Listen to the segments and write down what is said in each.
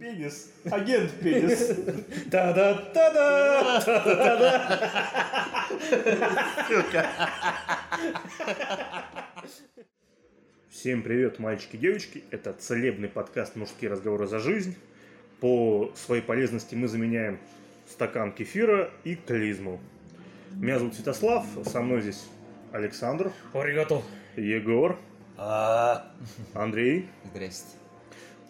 Пенис. Агент пенис. Та-да-та-да! Всем привет, мальчики и девочки. Это целебный подкаст «Мужские разговоры за жизнь». По своей полезности мы заменяем стакан кефира и клизму. Меня зовут Святослав, со мной здесь Александр, Оригато. Егор, А, Андрей. Здрасте.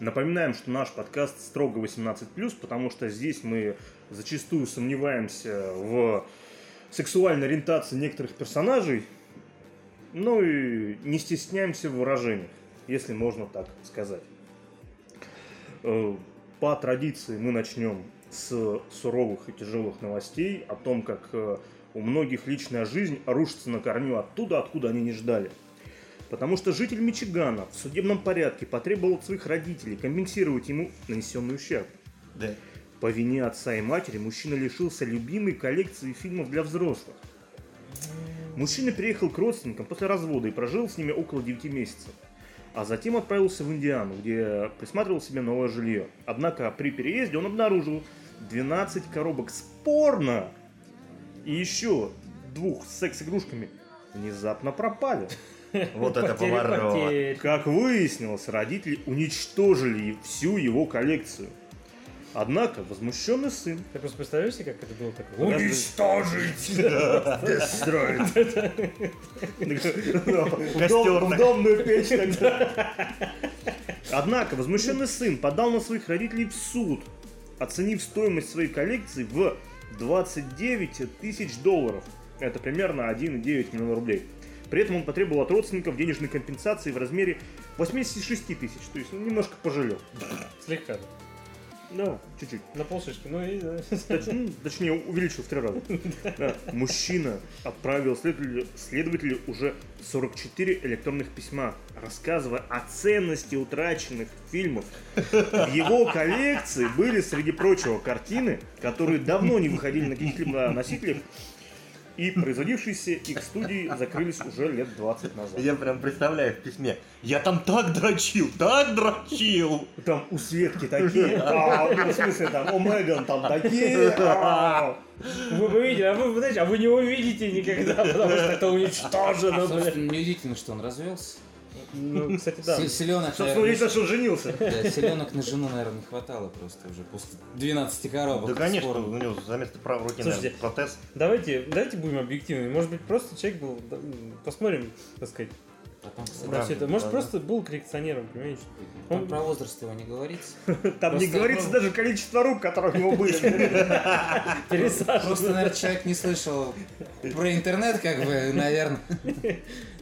Напоминаем, что наш подкаст строго 18+, потому что здесь мы зачастую сомневаемся в сексуальной ориентации некоторых персонажей, ну и не стесняемся в выражениях, если можно так сказать. Э, По традиции мы начнем с суровых и тяжелых новостей о том, как э, у многих личная жизнь рушится на корню оттуда, откуда они не ждали. Потому что житель Мичигана в судебном порядке потребовал от своих родителей компенсировать ему нанесенный ущерб. Да. По вине отца и матери мужчина лишился любимой коллекции фильмов для взрослых. Мужчина переехал к родственникам после развода и прожил с ними около 9 месяцев. А затем отправился в Индиану, где присматривал себе новое жилье. Однако при переезде он обнаружил 12 коробок с порно и еще двух с секс-игрушками внезапно пропали. Вот это поворот. Как выяснилось, родители уничтожили всю его коллекцию. Однако возмущенный сын Ты просто представляешь себе, как это было такое? Подожди. Уничтожить! в домную печь тогда. Однако возмущенный сын подал на своих родителей в суд, оценив стоимость своей коллекции в 29 тысяч долларов. Это примерно 1,9 миллиона рублей. При этом он потребовал от родственников денежной компенсации в размере 86 тысяч, то есть ну, немножко пожалел. Слегка. Да, чуть-чуть. На полшишки. Ну и... Точ- ну, Точнее, увеличил в три раза. Да. Мужчина отправил следователю, следователю уже 44 электронных письма, рассказывая о ценности утраченных фильмов. В его коллекции были, среди прочего, картины, которые давно не выходили на каких-либо носителях, и производившиеся их студии закрылись уже лет 20 назад. Я прям представляю в письме. Я там так дрочил, так дрочил. Там у Светки такие, а, ну, в смысле, там у Меган там такие, а. Вы, вы видите, а вы, знаете, а вы не увидите никогда, потому что это уничтожено, неудивительно, что он развелся. Ну, кстати, да. Селенок, Собственно, единственное, что он женился. селенок на жену, наверное, не хватало просто уже после 12 коробок. Да, конечно, Спорно. у него за место правой руки, Слушайте, наверное, протез. Давайте, давайте будем объективными. Может быть, просто человек был, да, посмотрим, так сказать, Потом, Да, все это. Может, да. просто был коллекционером, понимаете? там Он- про возраст его не говорится. Там не говорится даже количество рук, которые у него были. Просто, наверное, человек не слышал про интернет, как бы, наверное.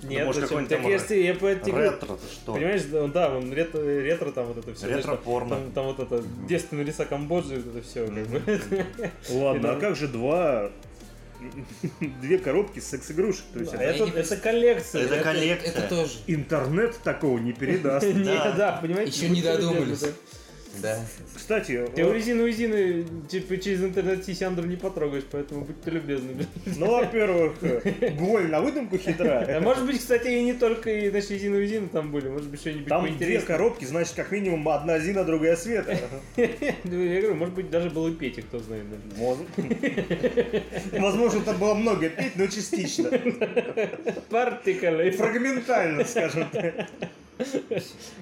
Нет, может, зачем? Так там я, по говорю, Ретро, ты что? Понимаешь, да, он- да, ретро, ретро там вот это все. Ретро-порно. Там, там вот это девственные леса Камбоджи, вот это все. Как бы. Ладно, а Да. как же два... Две коробки с секс-игрушек? То есть А это это, это коллекция. Это коллекция. Это тоже. интернет такого не передаст. Не, Да. да, понимаете? Еще не додумались. Да. Кстати, Ты вот, Уизины, Уизины, типа через интернет сисяндру не потрогаешь, поэтому будьте любезны. ну, во-первых, э, голь на выдумку А хитрая. может быть, кстати, и не только и наши Уизины, Уизины там были, может быть, что-нибудь Там две коробки, значит, как минимум одна Зина, другая Света. Ну, Я говорю, может быть, даже был и Петя, кто знает. Возможно, там было много петь, но частично. Партикалы. Фрагментально, скажем так.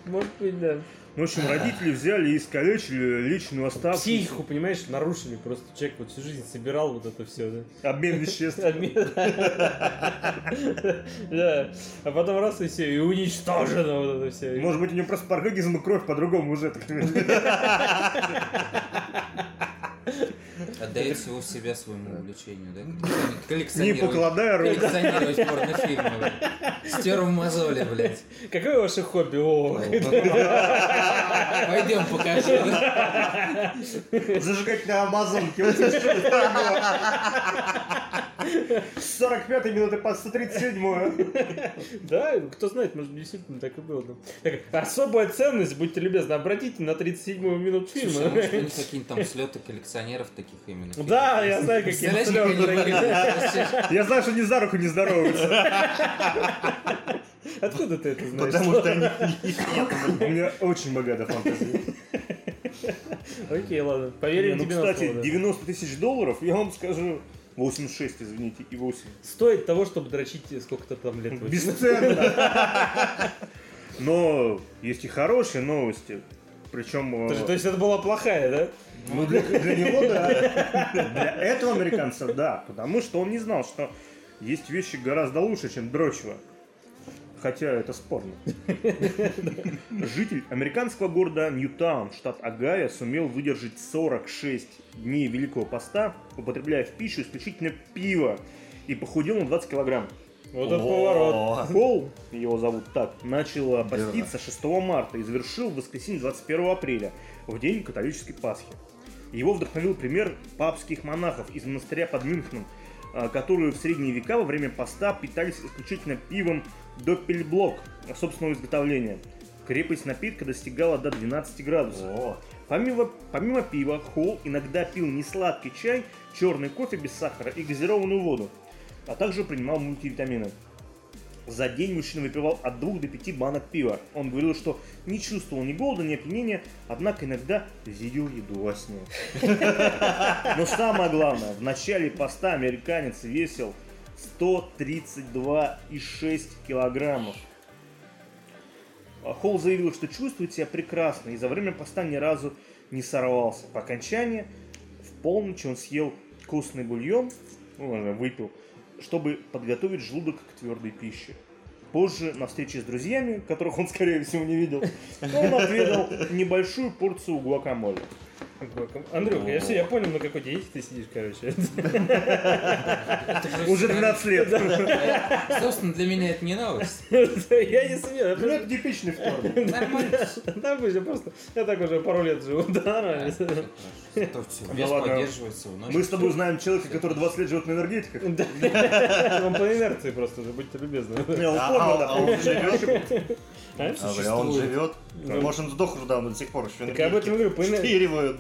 Может быть, да. В общем, родители взяли и искалечили личную оставшуюся. Психику, понимаешь, нарушили. Просто человек вот всю жизнь собирал вот это все. Да? Обмен веществ. Да. А потом раз и все, и уничтожено вот это все. Может быть, у него просто по организму кровь по-другому уже. Отдает всего себя своему увлечению, да? Не Коллекционировать. покладая рук. Коллекционировать порнофильмы. блядь. Стер в мозоли, блядь. Какое ваше хобби? О, Пойдем покажи. да? Зажигать на Амазонке. С 45 минуты по 137 Да, кто знает, может, действительно так и было. Так, особая ценность, будьте любезны, обратите на 37-ю минуту Слушай, а фильма. может, у них какие-нибудь там слеты коллекционеров таких именно? Да, я знаю, какие выглядят? Я знаю, что они за руку не здороваются. Откуда ты это знаешь? Потому что они У меня очень богатая фантазия. Окей, ладно. Не, Поверим ну, тебе на кстати, слово, да. 90 тысяч долларов, я вам скажу, 86, извините, и 8. Стоит того, чтобы дрочить сколько-то там лет. Бесценно. Но есть и хорошие новости. Причем... То есть- То есть это была плохая, да? Ну, для, для него, да. Для этого американца, да. Потому что он не знал, что есть вещи гораздо лучше, чем дрочево. Хотя это спорно. Житель американского города Ньютаун, штат Огайо, сумел выдержать 46 дней Великого Поста, употребляя в пищу исключительно пиво, и похудел на 20 килограмм. Вот это поворот. Холл, его зовут так, начал поститься 6 марта и завершил в воскресенье 21 апреля, в день католической Пасхи. Его вдохновил пример папских монахов из монастыря под Мюнхеном, а, которые в средние века во время поста питались исключительно пивом Доппельблок собственного изготовления. Крепость напитка достигала до 12 градусов. О, Помимо, помимо пива, Холл иногда пил несладкий чай, черный кофе без сахара и газированную воду, а также принимал мультивитамины. За день мужчина выпивал от 2 до 5 банок пива. Он говорил, что не чувствовал ни голода, ни опьянения, однако иногда видел еду во сне. Но самое главное, в начале поста американец весил 132,6 килограммов. Холл заявил, что чувствует себя прекрасно и за время поста ни разу не сорвался. По окончании в полночь он съел вкусный бульон, ну, выпил, чтобы подготовить желудок к твердой пище. Позже, на встрече с друзьями, которых он, скорее всего, не видел, он отведал небольшую порцию гуакамоле. Андрюх, я все, я понял, на какой диете ты сидишь, короче. Уже 12 лет. Собственно, для меня это не новость. Я не смею. Ну, это типичный вторник. Нормально. Да, обычно просто. Я так уже пару лет живу. Да, нормально. Вес поддерживается. Мы с тобой знаем человека, который 20 лет живет на энергетиках. Он по инерции просто будьте любезны. А, а, а он живет? А? А, он Существует. живет? Ну. Может, он сдох уже давно, до сих пор еще Так об этом говорю, по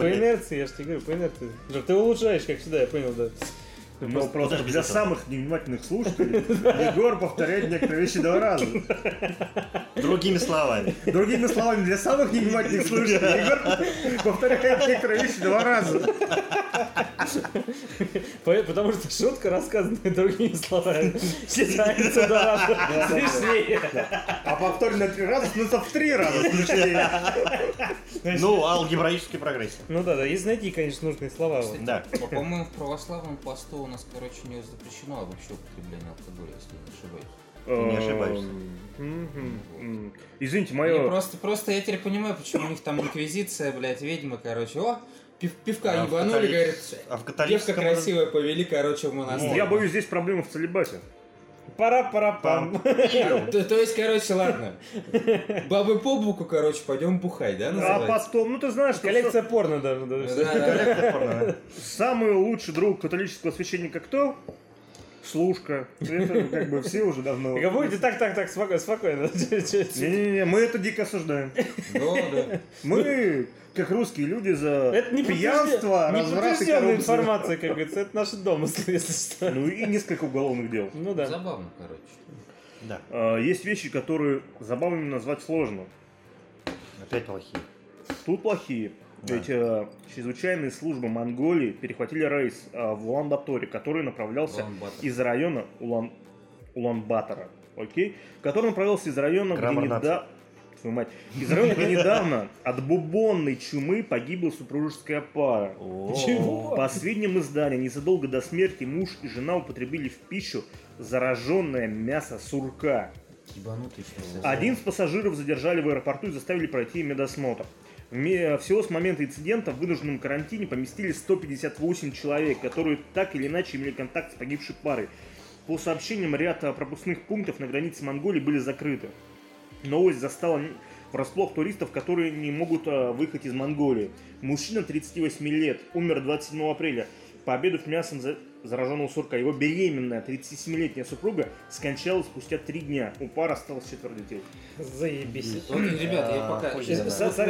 По инерции, я же тебе говорю, по инерции. Ты улучшаешь, как всегда, я понял, да. Но Просто- просто подожди, для это- самых невнимательных слушателей Егор повторяет некоторые вещи два раза. Другими словами. Другими словами, для самых невнимательных слушателей Егор повторяет некоторые вещи два раза. По- Потому что шутка, рассказанная другими словами, считается два раза смешнее. А повторенное три раза становится в три раза смешнее. Ну, алгебраической прогрессии. Ну да, да, если найти, конечно, нужные слова. Да. По- По-моему, в православном посту у нас, короче, не запрещено вообще употребление алкоголя, если не ошибаюсь. Не ошибаюсь. Мгм, м. Извините, Не, мое... просто, просто я теперь понимаю, почему у них там инквизиция, блядь, ведьмы, короче. О, пив- пивка А ебанули, католи- говорит, А в девка католическом... красивая повели, короче, в монастырь. Я боюсь, здесь проблема в целебате. Пара-пара-пам. То, то есть, короче, ладно. Бабы по боку, короче, пойдем бухать, да, А потом, ну ты знаешь, что Коллекция порно даже. Да, даже. да, да. самый лучший друг католического священника кто? Служка. Это как бы все уже давно... Так а будете так, так, так, споко- спокойно. Не-не-не, мы это дико осуждаем. Да, да. Мы, как русские люди, за Это не пьянство, не разврат и информация, как говорится. Это наши домыслы, если что. Ну и несколько уголовных дел. Ну да. Забавно, короче. Да, А, Есть вещи, которые забавными назвать сложно. опять плохие. Тут плохие. Да. Ведь э, чрезвычайные службы Монголии перехватили рейс э, в Улан-Баторе, который направлялся Улан-Батор. из района Улан... Улан-Батора, окей? Который направлялся из района, где Граммар нации. недавно... Твою мать. Из где недавно от бубонной чумы погибла супружеская пара. Чего? По сведениям издания, незадолго до смерти муж и жена употребили в пищу зараженное мясо сурка. Ебанутый. Один из пассажиров задержали в аэропорту и заставили пройти медосмотр. Ме- Всего с момента инцидента в вынужденном карантине поместили 158 человек, которые так или иначе имели контакт с погибшей парой. По сообщениям, ряд пропускных пунктов на границе Монголии были закрыты. Новость застала врасплох туристов, которые не могут а, выехать из Монголии. Мужчина 38 лет, умер 27 апреля, пообедав мясом за- зараженного сурка. Его беременная 37-летняя супруга скончалась спустя три дня. У пары осталось четверо детей. Заебись. Вот, ребята, я пока...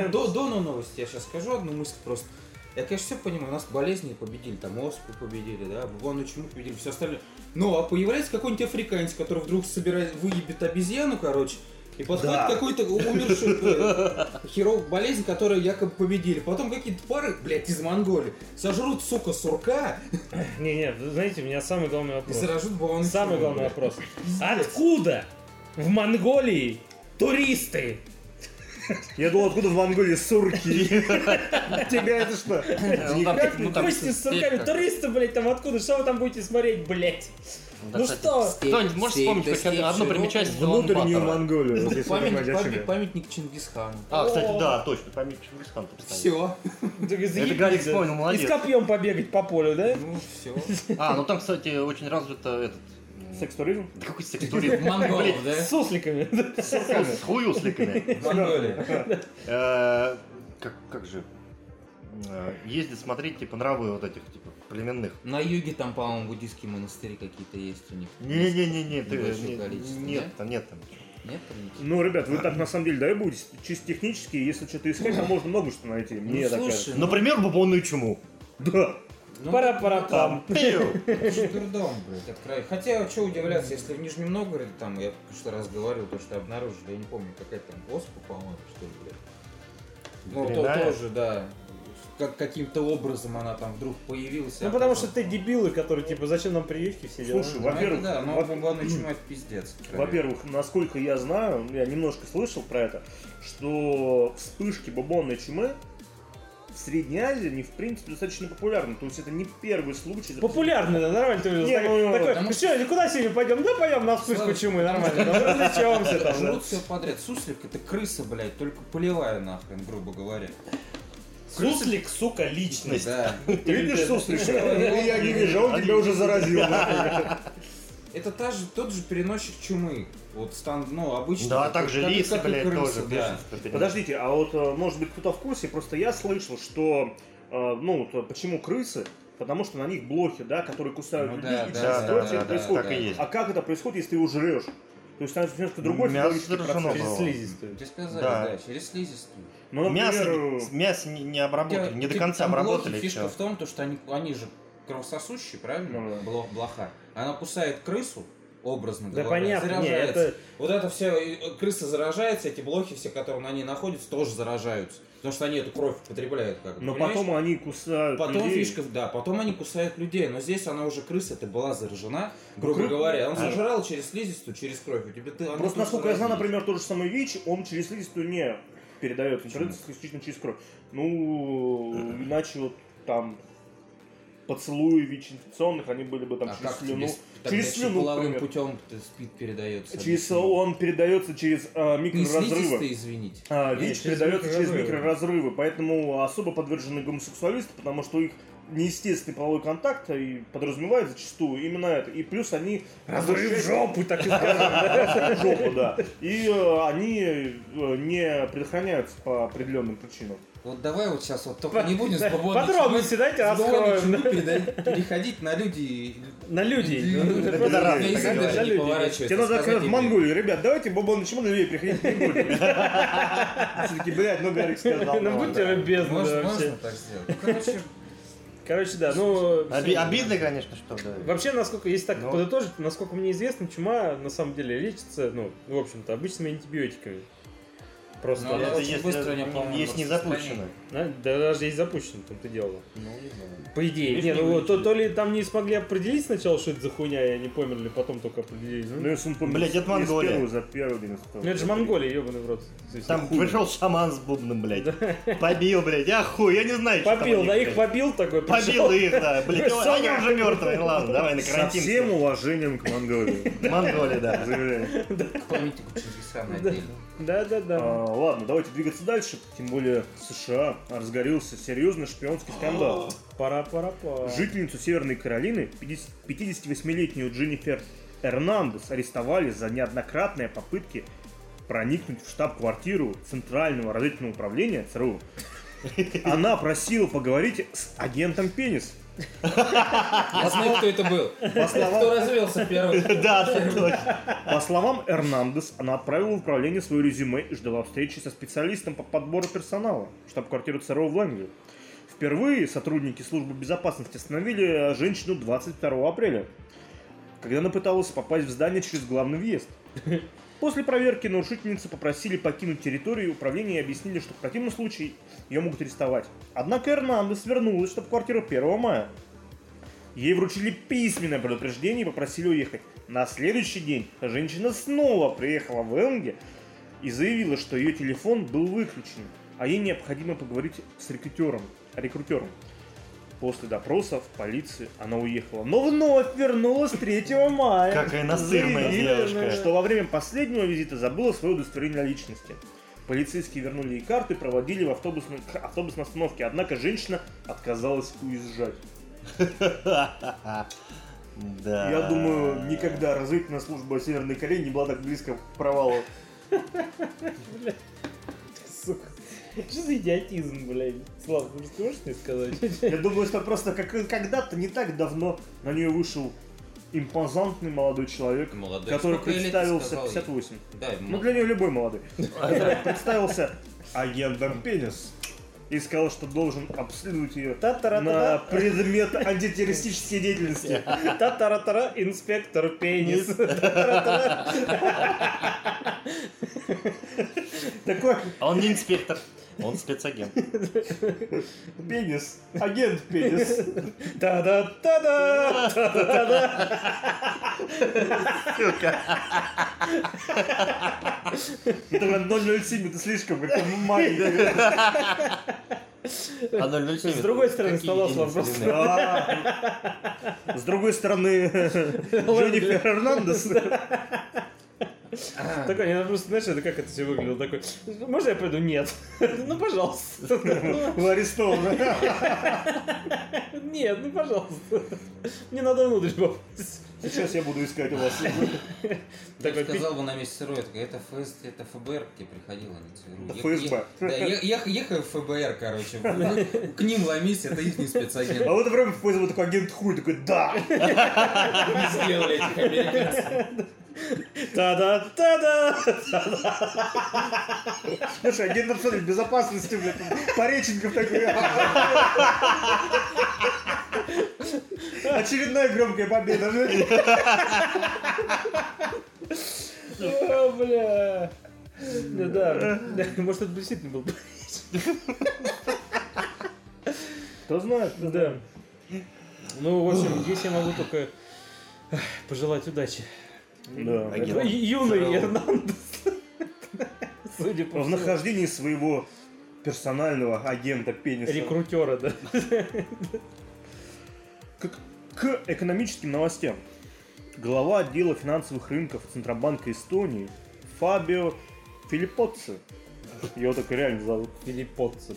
до, до новости я сейчас скажу одну мысль просто. Я, конечно, все понимаю, у нас болезни победили, там оспу победили, да, бубонную чуму победили, все остальное. Ну, а появляется какой-нибудь африканец, который вдруг собирает, выебет обезьяну, короче, И подходит Да. какой-то умерший э, херов болезнь, которую якобы победили. Потом какие-то пары, блядь, из Монголии сожрут, сука, сурка Не-не, знаете, у меня самый главный и вопрос. заражут бабану Самый главный вопрос. Откуда в Монголии туристы? Я думал, откуда в Монголии сурки? Тебя это что? Ну, там, Как ну, с сурками? Туристы, блядь, там откуда? Что вы там будете смотреть, блядь? Да, Ну кстати, что? Кто-нибудь может вспомнить хоть одну примечательность Внутреннюю? Монголию. Ну, если памятник, памятник, памятник Чингисхану. А, кстати, да, точно, тут стоит. Все. Это Гарик вспомнил, И с молодец. копьем побегать по полю, да? Ну, все. А, ну там, кстати, очень развито этот... Секс-туризм? Да какой секс-туризм? Монголов, да? С сусликами. С хуюсликами. Монголия. Э, Как же? Э, Ездит смотреть, типа, нравы вот этих, типа, племенных. На юге там, по-моему, буддийские монастыри какие-то есть у них. Не-не-не-не, ты... Небольшое не- количество, Нет, там нет там. Нет там ничего? Ну, ребят, вы так на самом деле, да, и будете чисто технически, если что-то искать, там можно много что найти. Мне Ну, слушай, кажется. Например, бубонную чуму. Да. Ну, Пара-пара-пам. Пиу. это же дурдом, блядь, открой. Хотя, что удивляться, если в Нижнем Новгороде, там, я что раз говорил, то, что обнаружили, я не помню, какая там оспа, по-моему, что ли, блядь. Ну, то тоже, да. Как, каким-то образом она там вдруг появилась. Ну а потому потом- что ты дебилы, которые типа зачем нам прививки все дела? Слушай, Ну, во-первых, да, но во- главное чума это пиздец. Во-первых, насколько я знаю, я немножко слышал про это, что вспышки бубонной чумы в Средней Азии, они в принципе достаточно популярны. То есть это не первый случай. Популярный, да, нормально ты Не, так- ну, такой, потому ну что, куда сегодня пойдем? Да пойдем на вспышку чумы, нормально, там развлечемся там. Жрут все подряд. Суслик это крыса, блядь, только полевая нахрен, грубо говоря. Суслик, сука, личность. Да. Ты видишь, суслик? Я не вижу, он тебя уже заразил. Это та же, тот же переносчик чумы. Вот стан, ну, обычно. Да, как- так же как- лисы, как блядь, крысы, тоже да. Подождите, а вот э, может быть кто-то в курсе, просто я слышал, что э, ну вот, почему крысы? Потому что на них блохи, да, которые кусают Ну людей, да, и да, да, да, это да, происходит. так и есть. А как это происходит, если ты его жрешь? То есть там немножко другой Мясо процесс. Через слизистую. Тебе сказали, Да. да, через слизистую. Ну, Мясо, например, мясо не, не обработали, не до Ты- конца обработали. Фишка в том, то, что они, они же кровососущие, правильно? Ну да. Блох- блоха. Она кусает крысу, образно Да говоря, понятно, заражается. это... Вот это все, э, крыса заражается, эти блохи все, которые на ней находятся, тоже заражаются. Потому что они эту кровь потребляют как Но понимаешь? потом они кусают Потом людей. фишка, да, потом они кусают людей, но здесь она уже крыса, ты была заражена, грубо кры- говоря. Он А- зажрал через слизистую, через кровь. У тебя ты, Просто насколько я знаю, например, тот же самый ВИЧ, он через слизистую не передается, он передается исключительно через кровь. Ну, иначе вот там поцелуи ВИЧ-инфекционных, они были бы там А через как слюну. тебе через слюну, половым например. путем спид передается? Через, объясни. он передается через а, микроразрывы. извините. А, ВИЧ через передается через микроразрывы. микроразрывы, поэтому особо подвержены гомосексуалисты, потому что их неестественный половой контакт и подразумевает зачастую именно это. И плюс они Разрыв жопы, так и в жопу, да. И э, они э, не предохраняются по определенным причинам. Вот давай вот сейчас вот только не будем с Да, бабоной Подробности дайте раскроем. переходить на люди. На людей. Люди. Тебе надо сказать в. Монголию, ребят, давайте бабон почему на людей приходить не будем. Все-таки, блядь, ну Гарик сказал. Ну будьте любезны Можно, так сделать. Ну, короче, Короче, да, ну... Оби- обидно, конечно, что да. Вообще, насколько, если так Ну. подытожить, насколько мне известно, чума на самом деле лечится, ну, в общем-то, обычными антибиотиками. Просто. Ну, она Это очень если быстро неё, по-моему, есть не запущено. А, Да даже есть запущен, в том-то дело. Ну, не знаю. По идее. Видишь, Не, не ну вот то, то ли там не смогли определить сначала, что это за хуйня, и они померли, потом только определили. Ну, Ну, если он помнит, Блядь, это Монголия. первого за первый день испытал. ну, это же Монголия, ебаный в рот. Там хуй. пришел шаман с бубном, блядь. Побил, блядь. Я хуй, я не знаю, что там Побил, да, их побил такой. Побил их, да. Блядь, они уже мертвые. Ладно, давай на Со карантин. всем уважением к Монголии. Монголия, да. Заявляю. к памятнику Чингисхана отдельно. Да, да, да. Ладно, давайте двигаться дальше. Тем более в США разгорелся серьезный шпионский скандал. Пора, пора, пора. Жительницу Северной Каролины, 50 58-летнюю Дженнифер Эрнандес, арестовали за неоднократные попытки проникнуть в штаб-квартиру Центрального разведывательного управления ЦРУ. Она просила поговорить с агентом Пенис. Я знаю, кто это был. По словам, Кто развелся первый. Да, точно. по словам Эрнандес, она отправила в управление свое резюме и ждала встречи со специалистом по подбору персонала штаб-квартиру ЦРУ в Лэнгли. Впервые сотрудники службы безопасности остановили женщину 22 апреля, когда она пыталась попасть в здание через главный въезд. После проверки нарушительницу попросили покинуть территорию управления и объяснили, что в противном случае ее могут арестовать. Однако Эрнандес вернулась в штаб-квартиру 1 мая. Ей вручили письменное предупреждение и попросили уехать. На следующий день женщина снова приехала в Элнге и заявила, что ее телефон был выключен, а ей необходимо поговорить с рекрутером. рекрутером. После допросов полиции она уехала, но вновь вернулась 3 мая. Какая настырная девушка. Что во время последнего визита забыла свое удостоверение личности. Полицейские вернули ей карту и проводили в автобусной, к автобусной остановке, однако женщина отказалась уезжать. Да. Я думаю, никогда разведывательная служба Северной Кореи не была так близко к провалу. Что за идиотизм, блядь? Слава, ты что можешь мне сказать? Я думаю, что просто как, когда-то, не так давно, на нее вышел импозантный молодой человек, Молодой. который Сколько представился сказал ей? 58. Да, Ну, для нее любой молодой. Который представился агентом пенис. И сказал, что должен обследовать ее на предмет антитеррористической деятельности. Та-тара-тара, инспектор пенис. Такой А он не инспектор, он спецагент. пенис, агент пенис. Та-да-та-да! Та-да-та-да! Это 007, это слишком как маленький. А 007 С другой стороны стола вопрос. С другой стороны, Дженнифер Эрнандес. Такой, я просто, знаешь, это как это все выглядело? Такой, можно я пойду? Нет. Ну, пожалуйста. Ну, Вы арестованы. Нет, ну, пожалуйста. Мне надо внутрь попасть. Сейчас я буду искать у вас. Такой, Я сказал бы на месте такой, это ФС, это ФБР к тебе приходило ФСБ. я- Да, ехаю в ФБР, короче. ну, К ним ломись, это их не спецагент. А в это время ФСБ такой агент хуй, такой, да. Не сделали этих американцев. Та-да-та-да! Слушай, агент национальной безопасности, блядь, Пореченков такой. Очередная громкая победа. О, бля. Ну да, может это действительно был Кто знает? Да. Ну, в общем, здесь я могу только пожелать удачи. Да. Агент. Ю- Юный. Эрнандес. Судя по В нахождении своего персонального агента пениса. Рекрутера, да. К, к экономическим новостям. Глава отдела финансовых рынков Центробанка Эстонии Фабио Филиппоцци, его так и реально зовут. Филиппоцци,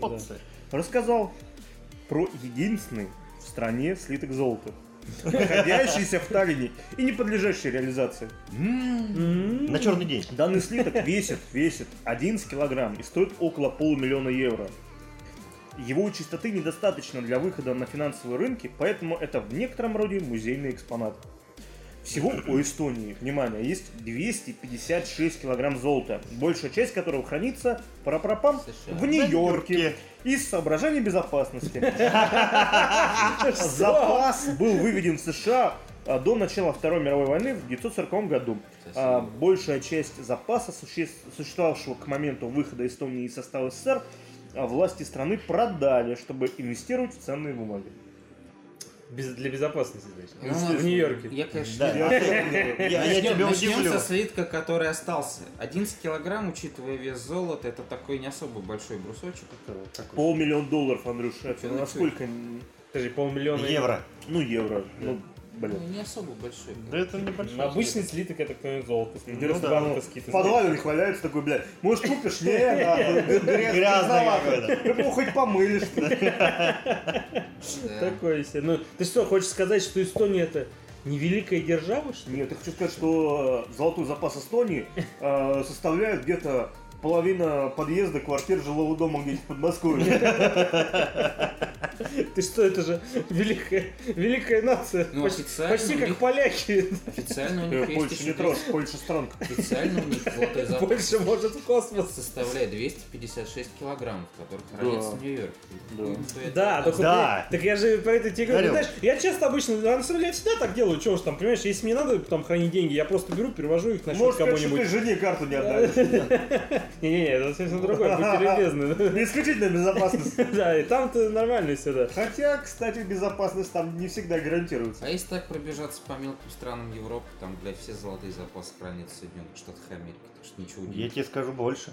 Опция. рассказал про единственный в стране слиток золота, находящийся в Таллине и не подлежащий реализации. На черный день. Данный слиток весит, весит 11 килограмм и стоит около полумиллиона евро. Его чистоты недостаточно для выхода на финансовые рынки, поэтому это в некотором роде музейный экспонат. Всего у Эстонии, внимание, есть 256 килограмм золота, большая часть которого хранится парапрапам США. в Нью-Йорке из соображений безопасности. Запас был выведен в США а, до начала Второй мировой войны в 1940 году. А, большая часть запаса, суще- существовавшего к моменту выхода Эстонии из состава СССР, а, власти страны продали, чтобы инвестировать в ценные бумаги. Без- Для безопасности, значит. Ну, В Нью-Йорке. Я, конечно, Да. Я, я Начнем, тебя начнем удивлю. со слитка, который остался. 11 килограмм, учитывая вес золота, это такой не особо большой брусочек. Полмиллиона долларов, Андрюш, это насколько? Подожди, полмиллиона Евро. Ну, евро. Ну, Ну, блин. не особо большой. Да это небольшой. Ну, Обычный слиток это кто-нибудь золото. Интересно, Ну, да, ну, в подвале не хваляется такой, блядь, может купишь? Не, какой-то. Ну, хоть помылишь. Да. Такой себе. Ну, ты что, хочешь сказать, что Эстония это не великая держава, что ли? Нет, я хочу сказать, что э, золотой запас Эстонии э, составляет где-то половина подъезда квартир жилого дома где-нибудь в Подмосковье. Ты что, это же великая, великая нация. Ну, почти, официально почти как них- поляки. Официально у Э, них есть Польша еще не трожь, Польша стронг. Официально у них золотой Больше может в космос. составляет 256 килограммов, которые хранятся в Нью-Йорке. Да. Ну, Да, так я же про это тебе говорю. Знаешь, я часто обычно, на самом деле, я всегда так делаю, чего ж там, понимаешь, если мне надо там хранить деньги, я просто беру, перевожу их на счет Может, сказать, что ты кому-нибудь. жене карту не отдали. Не-не-не, это совсем другое, будьте любезны. Исключительно безопасность. Да, и там-то нормально все, да. Хотя, кстати, безопасность там не всегда гарантируется. А если так пробежаться по мелким странам Европы, там, блядь, все золотые запасы хранятся в Соединенных Штатах Америки, так что ничего Я удивительного. тебе скажу больше.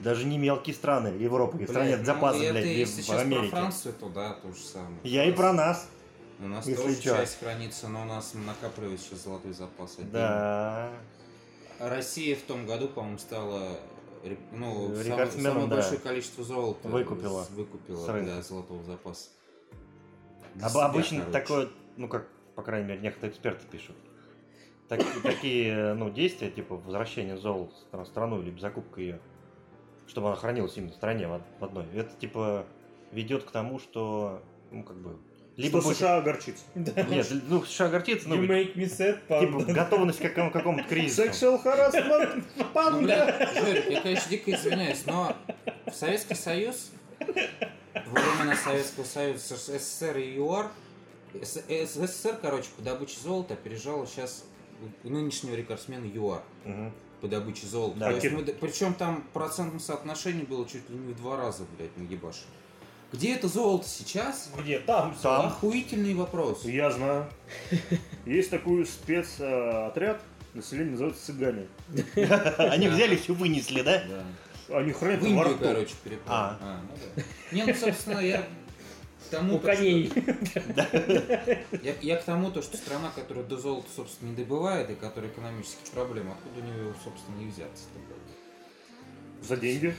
Даже не мелкие страны Европы, Блядь, хранят ну, запасы, блядь, если в Америке. про Францию, то да, то же самое. Я и про нас. У нас если тоже чё. часть хранится, но у нас накапливается сейчас золотой запас. отдельно. Да. Россия в том году, по-моему, стала ну, сам- Рекордсменом, самое да. большое количество золота Выкупила. с- выкупила С рынка. для золотого запаса. Для Об- себя, обычно короче. такое, ну как, по крайней мере, некоторые эксперты пишут. Так- такие, ну, действия, типа возвращение золота в стра- страну или закупка ее, чтобы она хранилась именно в стране в одной, это типа ведет к тому, что, ну, как бы, либо Что будет- США огорчится. Нет, ну, США огорчится, ну, You make me sad, типа, panda. готовность к какому- какому-то кризису. Sexual harassment, Ну, панда. бля, Жорик, я, конечно, дико извиняюсь, но в Советский Союз, во времена Советского Союза, СССР и ЮАР, СССР, короче, по добыче золота опережала сейчас нынешнего рекордсмена ЮАР Мгм. по добыче золота. Да. То есть мы причем там процентное соотношение было чуть ли не в два раза, блядь, мы ебашим. Где это золото сейчас? Где? Там. Там. Охуительный вопрос. Я знаю. Есть такой спецотряд, население называется цыгане. Они взяли, все вынесли, да? Да. Они хранят В Индию, короче, переправили. А. А, ну да. Не, ну, собственно, я к тому, У то, коней. Я, я к тому, то, что страна, которая до золота, собственно, не добывает, и которая экономические проблемы, откуда у нее его, собственно, и взяться За деньги.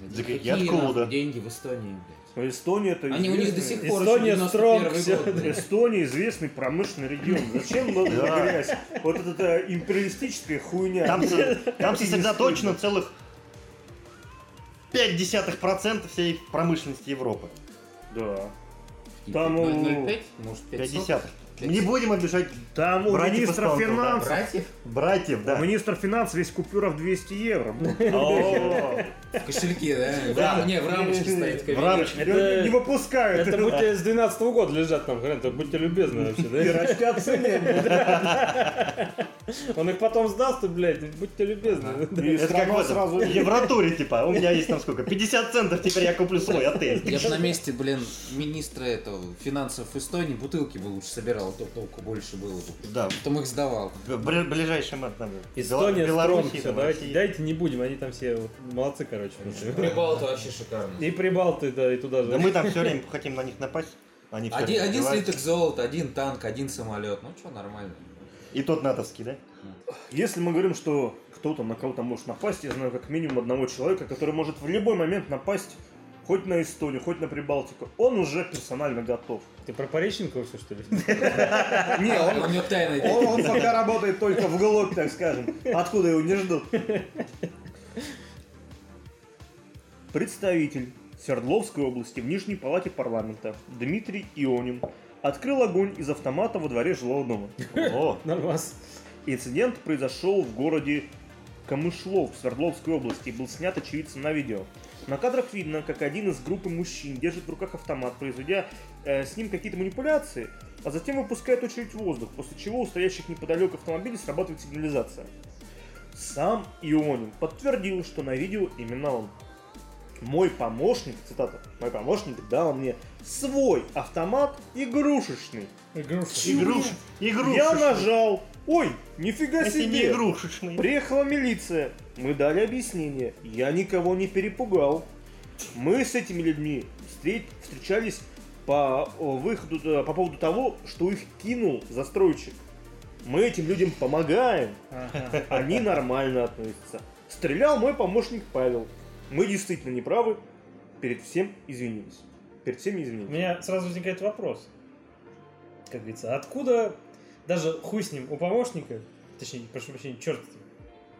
За Какие какие откуда? деньги в Эстонии, блядь? Но Эстония это Они у них до известный- сих пор Эстония еще strong, 91 всё. год, блядь. Эстония известный промышленный регион. Зачем Да. грязь? Вот это, это империалистическая хуйня. Там, там сосредоточено целых 0,5% всей промышленности Европы. Да. Там у- 0,05, может, 500? 50. Не будем обижать Там у Братьев министра финансов. Братьев братьев, да. У министра финансов есть купюра в 200 евро. В кошельке, да? Да. Не, в рамочке стоит В рамочке. Не- выпускают. Это будьте с 12 года лежат там, хрен, то будьте любезны вообще, да? растят цены. Он их потом сдаст, и, блядь, будьте любезны. Это как сразу... в Евротуре, типа, у меня есть там сколько, 50 центов, теперь я куплю свой отель. Я бы на месте, блин, министра этого финансов Эстонии бутылки бы лучше собирал, а то толку больше было бы. Да, Потом их сдавал. бли- ближайший мат нам. Эстония Беларусь, давайте, дайте не будем, они там все вот молодцы, короче. Прибал-то вообще шикарно. И прибалты, да, и туда Да же. мы там все время хотим на них напасть. Они Один, один слиток золота, один танк, один самолет. Ну что, нормально. И тот натовский, да? Если мы говорим, что кто-то на кого-то может напасть, я знаю как минимум одного человека, который может в любой момент напасть хоть на Эстонию, хоть на Прибалтику. Он уже персонально готов. Ты про Пореченкова все, что ли? Не, он, У него тайна. он, пока работает только в глубь, так скажем. Откуда его не ждут. Представитель Свердловской области в Нижней палате парламента Дмитрий Ионин открыл огонь из автомата во дворе жилого дома. О, Нормас. Инцидент произошел в городе Камышлов в Свердловской области и был снят очевидцем на видео. На кадрах видно, как один из группы мужчин держит в руках автомат, производя э, с ним какие-то манипуляции, а затем выпускает очередь в воздух, после чего у стоящих неподалеку автомобилей срабатывает сигнализация. Сам Ионин подтвердил, что на видео именно он. Мой помощник, цитата, мой помощник дал мне свой автомат игрушечный. Игрушки. игруш, игрушечный. Я нажал. Ой, нифига не себе. игрушечный. Приехала милиция. Мы дали объяснение. Я никого не перепугал. Мы с этими людьми встреч- встречались по выходу, э, по поводу того, что их кинул застройщик. Мы этим людям помогаем. Ага. Они нормально относятся. Стрелял мой помощник Павел. Мы действительно не правы. Перед всем извинились. Перед всеми У извинились. меня сразу возникает вопрос. Как говорится, откуда даже хуй с ним у помощника, точнее, прошу прощения, черт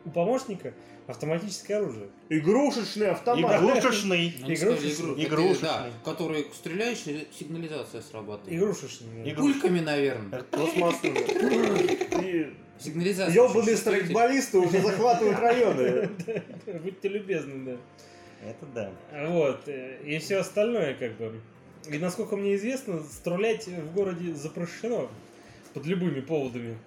у помощника автоматическое оружие. Игрушечный автомат. Игрушечный. Игрушечный. Игрушечный. Да, который стреляешь, и сигнализация срабатывает. Игрушечный. Игру- Пульками, наверное. Пластмассовый. Сигнализация. Ёбаные страйкболисты уже захватывают районы. Будьте любезны, да. Это да. Вот, э, и все остальное, как бы. И насколько мне известно, стрелять в городе запрещено под любыми поводами.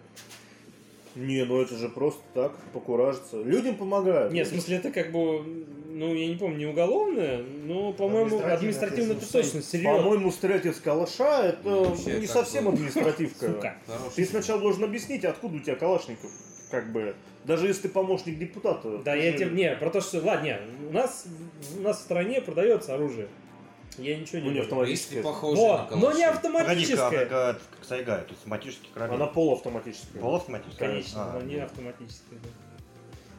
Не, ну это же просто так, покуражиться. Людям помогают. Нет, в смысле, это как бы, ну, я не помню, не уголовное, но, по-моему, Административно, это конечно, точно, серьезно. По-моему, стрелять из калаша это Ну, вообще, не совсем бы- административка. Сука. Ты сначала должен объяснить, откуда у тебя калашников. Как бы. Даже если ты помощник депутата. Да, я тебе, не, про то, что, ладно, не, у нас, у нас в стране продается оружие. Я ничего не Ну, не. Если похоже Вот, на но не калаши. Погоди-ка, автоматическое. как, как Сайга, то есть автоматический карабин. Она полуавтоматическая. Полуавтоматический? Конечно, А, но не нет. автоматическое. да.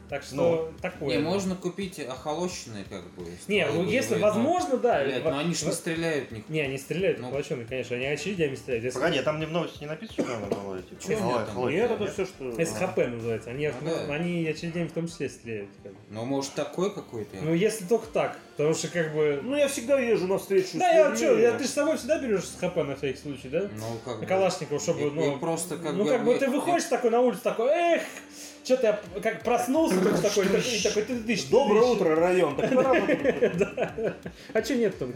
Так что Ну, такое. Не, можно купить охолощенные, как бы. Не, ну если но- возможно, да. Блядь, во- но они ж не стреляют них. Не, они стреляют, Ну. ну, конечно, они очередями стреляют. Если, Погоди, а там мне в новости не написано, что она была эти? Нет там? Хлоя, Нет, это все, что... СХП называется. Они, Ну да. они очередями в том числе стреляют. как бы. Ну, может, такой какой-то? Ну, если только так. Потому что, как бы... Ну, я всегда езжу на встречу Да, я что, я, ты же с собой всегда берешь СХП на всякий случай, да? Ну, как На бы... Калашникова, чтобы, И- ну... и просто как ну, бы... как бы ты выходишь такой на улицу, такой, эх, что-то я как проснулся, тут такой, такой, такой, ты тысяч. Доброе утро, район. А что нет там?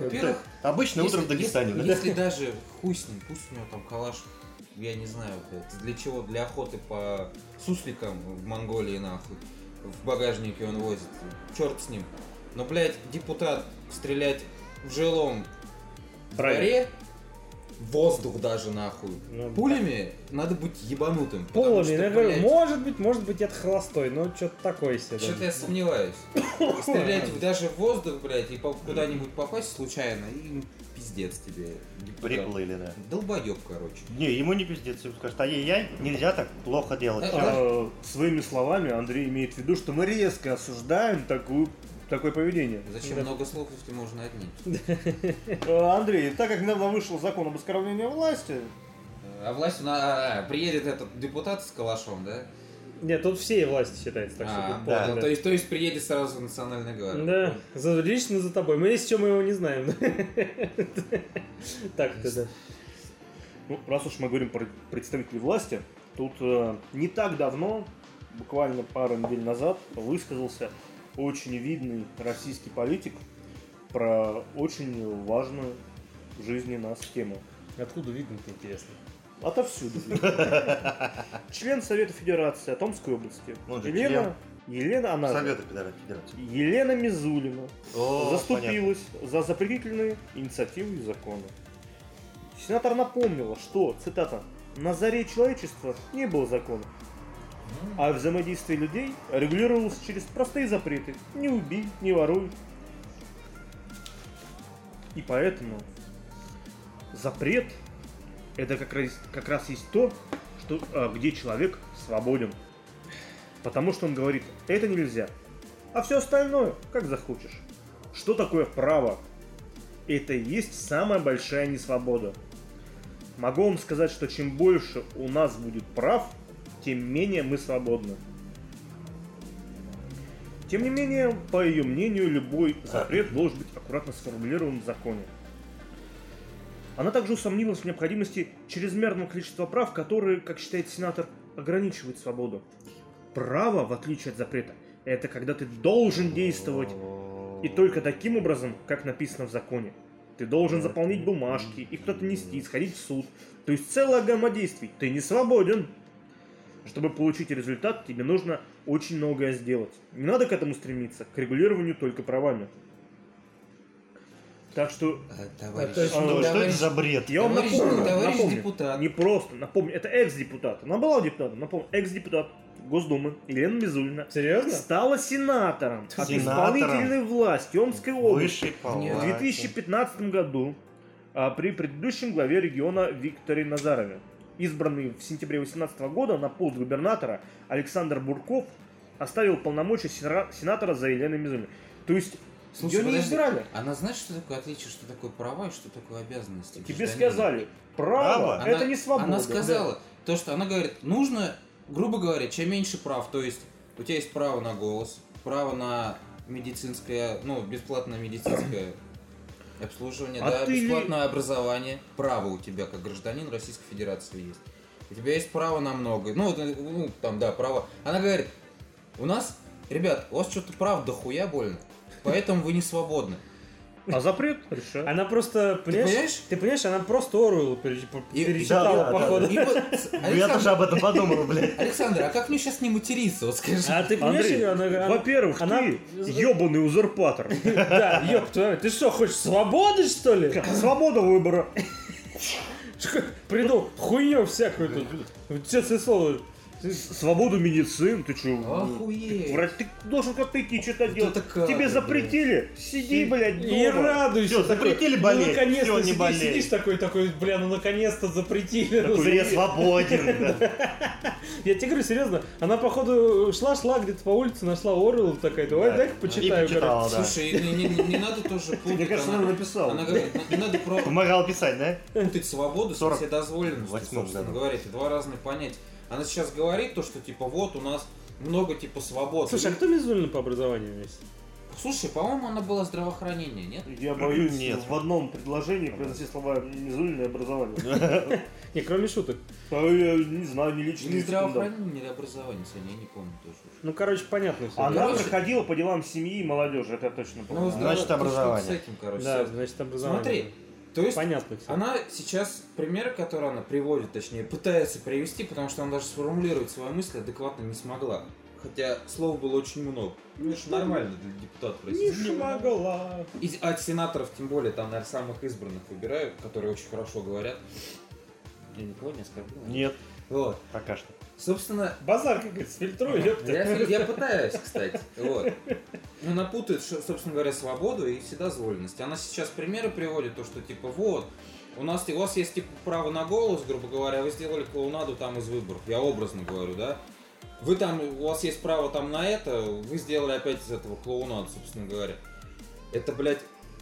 Обычное утро в если- Дагестане, если, да? если даже хуй с ним, пусть у него там калаш, я не знаю, блядь, для чего, для охоты по сусликам в Монголии, нахуй, в багажнике он возит, черт с ним. Но, блядь, депутат стрелять в жилом дворе, воздух даже, нахуй, Ну, пулями, надо быть ебанутым. что, я говорю, блядь, может быть, может быть, это холостой, но что-то такое себе. Что-то да. я сомневаюсь. Стрелять даже в воздух, блядь, и куда-нибудь попасть случайно, и пиздец тебе. Приплыли, да. Долбоеб, короче. Не, ему не пиздец, ему скажет, ай-яй-яй, нельзя так плохо делать. Да, да. Э, Своими словами Андрей имеет в виду, что мы резко осуждаем такую такое поведение. Зачем Да. много слов, если можно одним? Э, Андрей, так как недавно вышел закон об оскорблении власти, А власть, на, а, приедет этот депутат с калашом, да? Нет, тут все власти считается, так что А, тут да. ну, то, есть, то есть приедет сразу национальная гвардия. Да, за, лично за тобой. Мы если что, мы его не знаем. Так-то, да. ну, раз уж мы говорим про представителей власти, тут э, не так давно, буквально пару недель назад, высказался очень видный российский политик про очень важную в жизни нас тему. Откуда видно-то, интересно? Отовсюду. Член Совета Федерации Томской области. Же Елена, Елена, она Совета Федера- Федерации. Елена Мизулина О, понятно. заступилась за запретительные инициативы и законы. Сенатор напомнила, что, цитата, «на заре человечества не было закона, а взаимодействие людей регулировалось через простые запреты «не убей, не воруй». И поэтому запрет – это как раз, как раз есть то, что, а, где человек свободен. Потому что он говорит, это нельзя, а все остальное, как захочешь. Что такое право? Это и есть самая большая несвобода. Могу вам сказать, что чем больше у нас будет прав, тем менее мы свободны. Тем не менее, по ее мнению, любой запрет должен быть аккуратно сформулирован в законе. Она также усомнилась в необходимости чрезмерного количества прав, которые, как считает сенатор, ограничивают свободу. Право, в отличие от запрета, это когда ты должен действовать и только таким образом, как написано в законе. Ты должен заполнить бумажки, их кто-то нести, сходить в суд. То есть целая гамма действий. Ты не свободен. Чтобы получить результат, тебе нужно очень многое сделать. Не надо к этому стремиться, к регулированию только правами. Так что А, товарищ, то есть, ну, Ну, что это товарищ, за бред? я вам товарищ- напомню, товарищ напомню. депутат. Не просто, напомню, это экс-депутат. Она была депутатом, напомню, экс-депутат Госдумы Елена Мизулина Серьезно? стала сенатором от Сенатором. исполнительной власти Омской области. В 2015 году а, при предыдущем главе региона Викторе Назарове. Избранный в сентябре 2018 года на пост губернатора Александр Бурков оставил полномочия сена- сенатора за Еленой Мизулиной. То есть Слушай, ее не избирали. Она знает, что такое отличие, что такое права и что такое обязанности? Тебе гражданина? сказали, право, Право? это не свобода. Она сказала, то, что она говорит, нужно, грубо говоря, чем меньше прав, то есть у тебя есть право на голос, право на медицинское, ну, бесплатное медицинское обслуживание, А да, ты- бесплатное образование, право у тебя как гражданин Российской Федерации есть. У тебя есть право на многое. Ну, ну, там, да, право. Она говорит, у нас, ребят, у вас что-то прав дохуя больно, поэтому вы не свободны. А запрет решает. Она просто, понимаешь, понимаешь? ты понимаешь, она просто Оруэлл пере- И- перечитала, да, да, походу. И вот, Я тоже об этом подумал, блядь. Александр, а как мне сейчас не материться, вот скажи? А ты понимаешь, Андрей, она, она- Во-первых, она- ты ебаный узурпатор. Да, ёб твою ты что, хочешь свободы, что ли? Свобода выбора. Придумал хуйню всякую тут. Честное слово. Свободу медицин, ты чё? Охуеть. Врач, ты должен как-то идти что-то делать. как, Тебе блядь? запретили? Сиди, блядь, И дома. радуйся. Всё, запретили такой, болеть, Ну, наконец-то всё, не сидишь, болей. сидишь такой, такой, бля, ну наконец-то запретили. ну, Такой, Я заебись. свободен. Я тебе говорю, серьезно, она, походу, шла-шла где-то по улице, нашла Орел такая, давай, Да. дай-ка И почитаю. Слушай, не, надо тоже путать. Мне кажется, она, написала. она говорит, не надо про- Помогал писать, да? путать свободу с 40 вседозволенностью, восьмом собственно году. говоря. Это два разных понятия. Она сейчас говорит то, что типа вот у нас много типа свобод. Слушай, а кто Мизулина по образованию весь? Слушай, по-моему, она была здравоохранение, нет? Я боюсь Нет. в одном предложении произнести слова «низульное образование». Не, кроме шуток. Я не знаю, не лично. Не здравоохранение, или образование, Саня, я не помню тоже. Ну, короче, понятно все. Она Короче- проходила по делам семьи и молодежи, это я точно помню. Ну, Значит, образование. С этим, короче, Да, значит, образование. Смотри, то есть Понятно все. Она сейчас, примеры, которые она приводит, точнее, пытается привести, потому что она даже сформулировать свои мысли адекватно не смогла. Хотя слов было очень много. Ну, это нормально для депутатов Не России. шмагала. И от сенаторов, тем более, там, наверное, самых избранных выбирают, которые очень хорошо говорят. Я никого не оскорбил. Нет, Вот. пока что. Собственно, Базар, как говорится, фильтруй, ёпта. я, я пытаюсь, кстати. Вот. Но она путает, ш- собственно говоря, свободу и вседозволенность. Она сейчас примеры приводит, то, что типа вот, у нас у вас есть типа право на голос, грубо говоря, вы сделали клоунаду там из выборов. Я образно говорю, да? Вы там, у вас есть право там на это, вы сделали опять из этого клоунаду, собственно говоря. Это, блядь,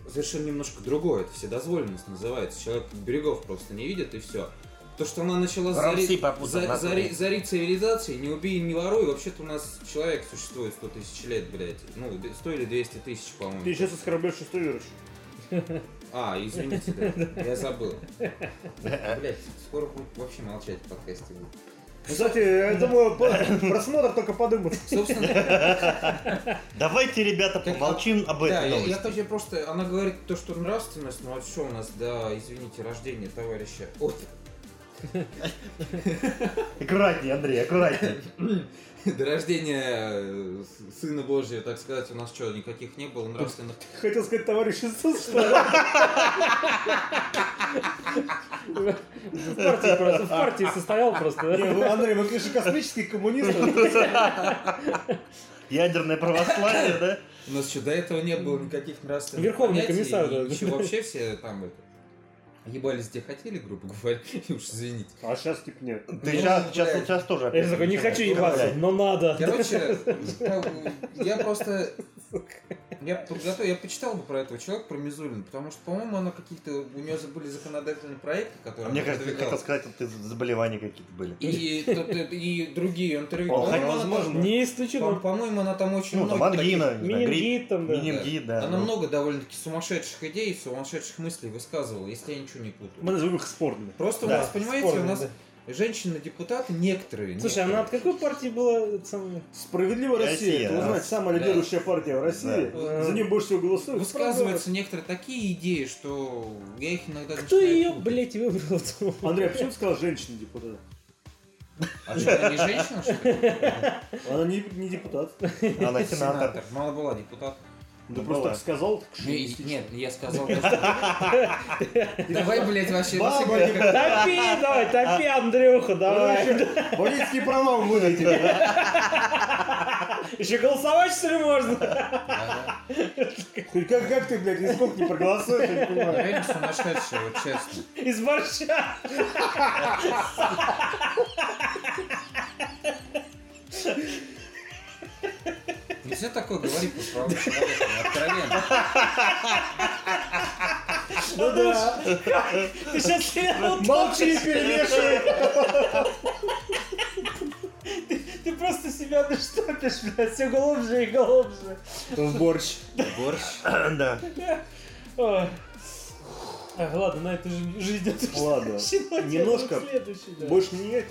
совершенно немножко другое. Это вседозволенность называется. Человек берегов просто не видит и все. То, что она начала зари- за- зари- зарить цивилизацией, не убей, не воруй. Вообще-то у нас человек существует 100 тысяч лет, блядь. Ну, д- 100 или 200 тысяч, по-моему. Ты сейчас оскорбляешь шестой верующий. А, извините, да, я забыл. Блять, скоро будет вообще молчать в подкасте. будет. Кстати, я думаю, просмотр только подымут. Собственно, Давайте, ребята, помолчим об да, этой я, я новости. хочу просто, она говорит то, что нравственность, ну а что у нас, да, извините, рождение товарища. Вот, Аккуратнее, Андрей, аккуратнее. до рождения э, Сына Божия, так сказать, у нас что, никаких не было нравственных. Хотел сказать, товарищ Иисус, что ли? В партии просто, в партии состоял просто. Андрей, мы, конечно, космические коммунисты. Ядерное православие, да? У нас что, до этого не было никаких нравственных Верховный комиссар, да. вообще все там это, ебались где хотели, грубо говоря, и уж извините. А сейчас типа нет. Ты Ну, сейчас, сейчас, сейчас тоже Я такой, не хочу ебаться, но надо. Короче, я просто... Я подготовил, я почитал бы про этого человека, про Мизулин, потому что, по-моему, она какие-то... У нее были законодательные проекты, которые Мне она кажется, ты хотел сказать, что ты заболевания какие-то были. И, и, и другие интервью. О, По-моему, она возможно. там- Не по- исключено. По-моему, она там очень Ну, там много ангина, Менингит там, да. менингит, да. Она ну. много довольно-таки сумасшедших идей, сумасшедших мыслей высказывала, если я ничего не путаю. Мы назовем их спорными. Просто у Да, нас, понимаете, у спорно, нас да. женщины-депутаты некоторые. Слушай, она от некоторые. какой партии была? самое? Справедливая Россия, Россия, да. знаете, самая Да. лидирующая партия в России. Да. За нее больше всего голосуют. Высказываются некоторые такие идеи, что я их иногда Кто ее, путать. блядь, выбрал? Андрей, а почему ты сказал женщина-депутат? А что, она не женщина, что ли? Она не, не депутат. Она сенатор. Мало была депутат. Да Ну, просто была. так сказал. так Не, шовинистично. Нет, я сказал, что... Давай, блядь, вообще... Топи, давай, топи, Андрюха, давай. Водительские права выдайте. Еще голосовать, что ли, можно? Как, как ты, блядь, нисколько не проголосуешь, я не понимаю. Реально сумасшедшая, вот честно. Из борща. Нельзя такое говорить по праву человека, ну, откровенно. Ну да. Ты сейчас Молчи, перемешивай. ты Ты просто себя наштопишь, блядь, все глубже и глубже. В борщ. Борщ. Да. Ой. А, ладно, на этой жи- жизни это Ладно. Немножко это. Больше не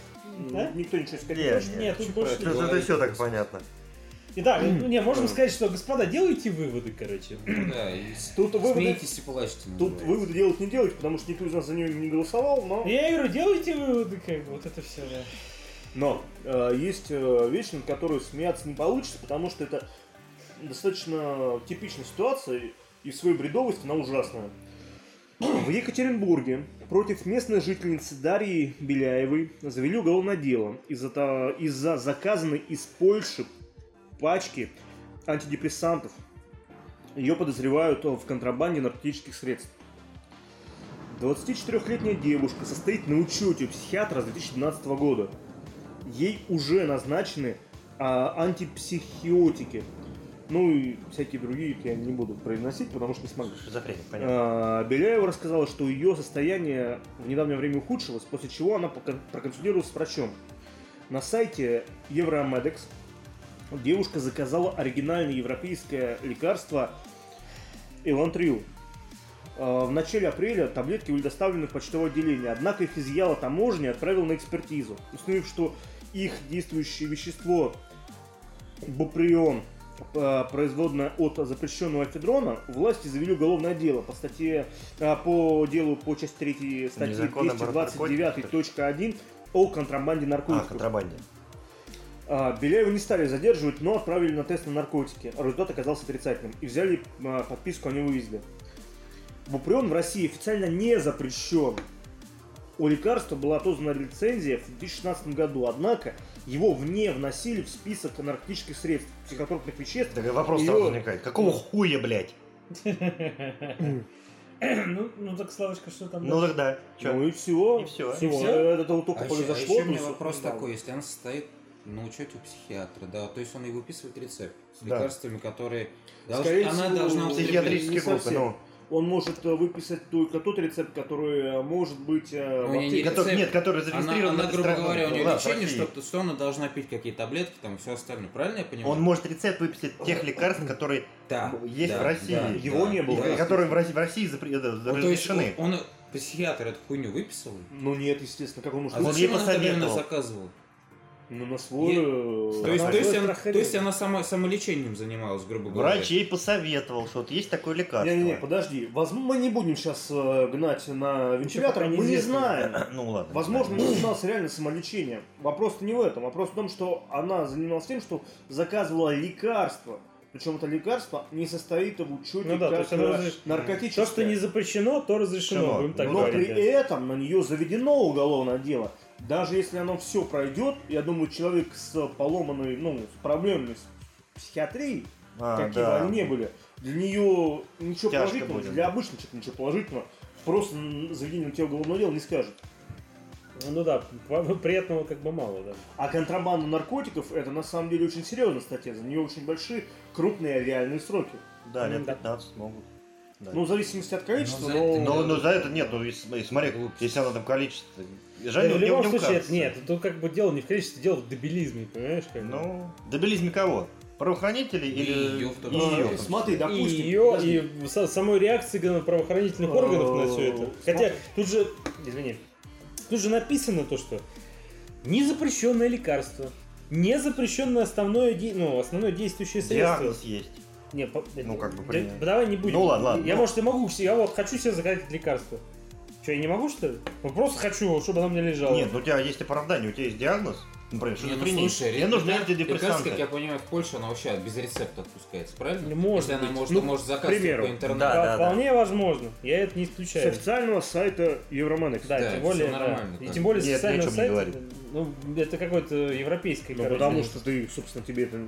А? Никто ничего сказать не Нет, хочет. Нет, тут больше Это, это все так понятно. Итак, ну, не, можем сказать, что, господа, делайте выводы, короче. Ну Да, и Тут выводы, смейтесь и плачьте. тут называется. выводы делать не делать, потому что никто из нас за нее не голосовал, но... Я говорю, делайте выводы, как бы, вот это все, да. Но э, есть э, вещи, над которой смеяться не получится, потому что это достаточно типичная ситуация, и в своей бредовости она ужасная. В Екатеринбурге против местной жительницы Дарьи Беляевой завели уголовное дело из-за из-за заказанной из Польши пачки антидепрессантов. Ее подозревают в контрабанде наркотических средств. 24-летняя девушка состоит на учете у психиатра с 2012 года. Ей уже назначены а, антипсихиотики. Ну и всякие другие я не буду произносить, потому что не смогу. Шизофреник, понятно. А, Беляева рассказала, что ее состояние в недавнее время ухудшилось, после чего она проконсультировалась с врачом. На сайте Евромедекс девушка заказала оригинальное европейское лекарство Элантрил. А, В начале апреля таблетки были доставлены в почтовое отделение, однако их изъяла таможня и отправила на экспертизу, установив, что их действующее вещество буприон, э, производная от запрещенного эфедрона, власти завели уголовное дело по статье а, по делу по части 3 статьи Незаконный оборот наркотиков, 229.1 о контрабанде А, наркотиков. контрабанде. А, Беляева не стали задерживать, но отправили на тест на наркотики. Результат оказался отрицательным. И взяли а, подписку о невыезде. Буприон в России официально не запрещен. У лекарства была отозвана лицензия в 2016 году, однако его вне вносили в список наркотических средств, психотропных веществ. Так вопрос Её- сразу возникает. Какого хуя, блядь? Ну, ну так, Славочка, что там? Ну тогда. Чё? Ну и все. И всё. И всё? Это вот только А еще, произошло. у меня вопрос такой, если она состоит на учете у психиатра, да, то есть он и выписывает рецепт с Да. лекарствами, которые Скорее она всего, должна употреблять. Психиатрические не группы, ну. Он может э, выписать только тот рецепт, который э, может быть э, Ну, аптеке. не Который- рецепт. нет, который Она, зарегистрирован она, на грубо страну. говоря, у нее Да, лечение, что, что она должна пить какие таблетки, там и все остальное. Правильно я понимаю? Он может рецепт выписать тех лекарств, которые да, есть да, в России. да, Его да, не было. и которые в России, в России это, Ну, разрешены. он, он психиатр эту хуйню выписал? Ну нет, естественно, как он может А Он зачем она именно посоветовал. заказывала? Ну, на свой... Е- э, То есть, то есть она, то есть она сама, самолечением занималась, грубо говоря. Врач ей посоветовал, что вот есть такое лекарство. Не-не-не, подожди. Возможно, мы не будем сейчас гнать на вентилятор, мы не знаем. Ну ладно. Возможно, он занимался реально самолечением. Вопрос-то не в этом. Вопрос в том, что она занималась тем, что заказывала лекарства. Причем это лекарство не состоит в учете Ну да, то как оно э, разреш- наркотическое. То, что не запрещено, то разрешено, Разрешено. будем так Ну, Но говорить. при да. этом на нее заведено уголовное дело. Даже если оно все пройдет, я думаю, человек с поломанной, ну, с проблемами с психиатрией, А, какие да. бы они ни были, для нее ничего Тяжко положительного, будет. для обычного человека ничего положительного, просто заведение на тебя уголовного дела не скажет. Ну да, приятного как бы мало, да. А контрабанда наркотиков это на самом деле очень серьезная статья, за нее очень большие, крупные реальные сроки. Да, лет Да. 15 могут. Да. Ну, в зависимости от количества, Но но... за это но, не- но за это нет, ну и смотри, если она там количество. Да, Жаль, в не- любом не случае, это, нет, тут как бы дело не в количестве, дело в дебилизме, понимаешь? Как бы. Ну, дебилизм кого? Правоохранителей И или её в том и числе. в смотри, допустим... и ее, подожди. и са- самой реакции правоохранительных органов на все это. Хотя тут же, извини, тут же написано то, что незапрещенное лекарство, незапрещенное основное, ну, основное действующее средство. Диагноз есть. Не, Ну, как бы, да- давай не будем. Ну, ладно, ладно, Я, ну. может, и могу, я вот хочу себе заказать лекарство. Что, я не могу, что ли? Вот просто хочу, чтобы оно мне лежало. Нет, ну у тебя есть оправдание, у тебя есть диагноз. Например, Не, ну, шизофрения. слушай, Мне нужны антидепрессанты. как я понимаю, в Польше она вообще без рецепта отпускается, правильно? Ну, может Если она быть. может, Ну, может к заказывать примеру. по интернету. Да, да, да. Вполне возможно. Я это не С исключаю. официального сайта Евроманекс. Да, Да, тем более, да. нормально, И как тем более. Нет, с официального ни о чем не сайта, ну, это какой-то европейский, Ну, короче. потому что ты, собственно, тебе это,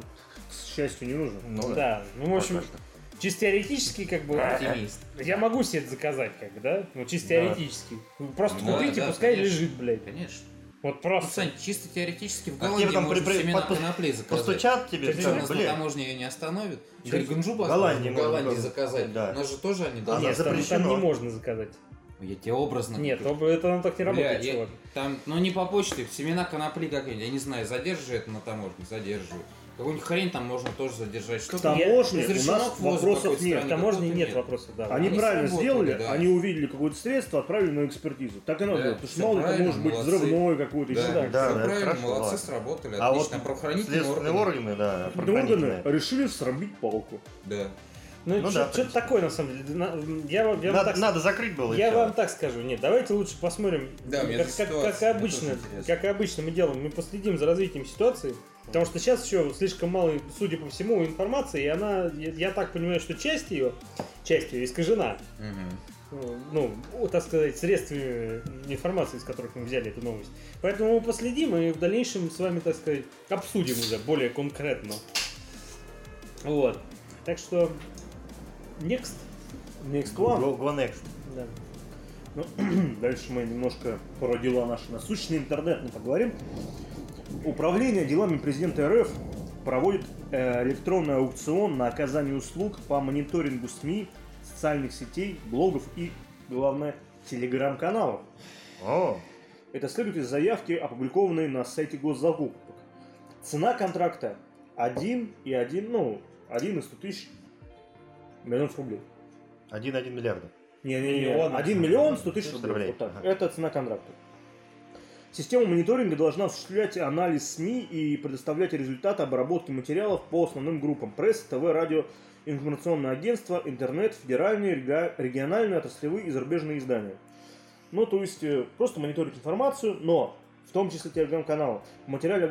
к счастью, не нужно. Ну Да, ну, в общем, Пока что. Чисто теоретически, как бы, Оптимист. я могу себе это заказать, как бы, да? Ну, чисто Да. теоретически. Просто Да, купите, да, пускай конечно. лежит, блядь. Конечно. Вот Ну, просто. Сань, чисто теоретически в А Голландии тебе там можно при- при- семена под- конопли заказать. Постучат тебе, Кстати, нас на блин, таможне ее не Игорь Гунжуба в Голландии в Голландии заказать. Да. У нас же тоже они А, должны... Нет, там, там запрещено. не можно заказать. Я тебе образно... Нет, об- это оно так не Бля, работает, я- чувак. Там, ну не по почте, семена конопли какие-нибудь, я не знаю, задерживает на таможне, задерживают. Какую-нибудь хрень там можно тоже задержать. Что В таможне у нас вопросов нет. Таможне какой-то нет нет. вопросов, да. Они Они правильно сделали, да. они увидели какое-то средство, отправили на экспертизу. Так и надо Да, делать, потому что мало ли может быть молодцы. взрывной какой-то. Да, еще да, да, это правильно, хорошо, молодцы, ладно. сработали, А вот отлично, правоохранительные Следственные органы. органы, да, Органы правоохранительные. решили срубить палку. Да. Ну, Ну что- да, в что-то такое, на самом деле. Я, я вам Надо, так надо закрыть было. Я вам так скажу, нет, давайте лучше посмотрим, Да, как, как- как обычно, как обычно мы делаем, мы последим за развитием ситуации, потому что сейчас еще слишком мало, судя по всему, информации, и она, я, я так понимаю, что часть ее, часть ее искажена, ну, ну, так сказать, средствами информации, из которых мы взяли эту новость. Поэтому мы последим и в дальнейшем с вами, так сказать, обсудим уже более конкретно. Вот. Так что, next. Next one. Go, go next. Да. Ну, дальше мы немножко про дела наши насущные интернетные поговорим. Управление делами президента РФ проводит э, электронный аукцион на оказание услуг по мониторингу СМИ, социальных сетей, блогов и, главное, телеграм-каналов. О, Это следует из заявки, опубликованной на сайте госзакупок. Цена контракта 1 и 1, ну, 1 и 100 тысяч миллионов рублей. 1,1 миллиарда. Не-не-не, Миллион. 1 миллион 100 тысяч 100 рублей. рублей. Вот так. Ага. Это цена контракта. Система мониторинга должна осуществлять анализ СМИ и предоставлять результаты обработки материалов по основным группам пресс, ТВ, радио, информационное агентство, интернет, федеральные, региональные, отраслевые и зарубежные издания. Ну, то есть, э, просто мониторить информацию, но в том числе телеграм-каналы. В материале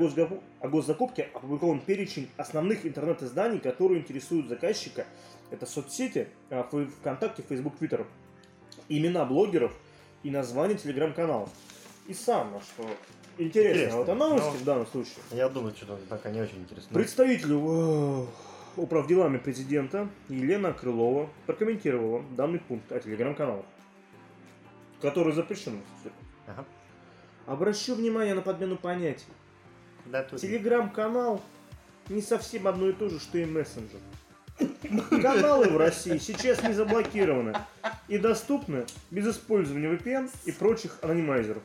о госзакупке опубликован перечень основных интернет-изданий, которые интересуют заказчика. Это соцсети, а, ВКонтакте, Фейсбук, Твиттер. Имена блогеров и названия телеграм-каналов. И самое, что интересно, Интересно. в этой новости Ну. в данном случае, Я думаю, что-то пока не очень интересно. Представителю э, управделами президента Елена Крылова прокомментировала данный пункт о телеграм-каналах, который запрещен. Ага. Обращу внимание на подмену понятий. Да, Телеграм-канал не совсем одно и то же, что и мессенджер. Каналы в России сейчас не заблокированы и доступны без использования VPN и прочих анонимайзеров,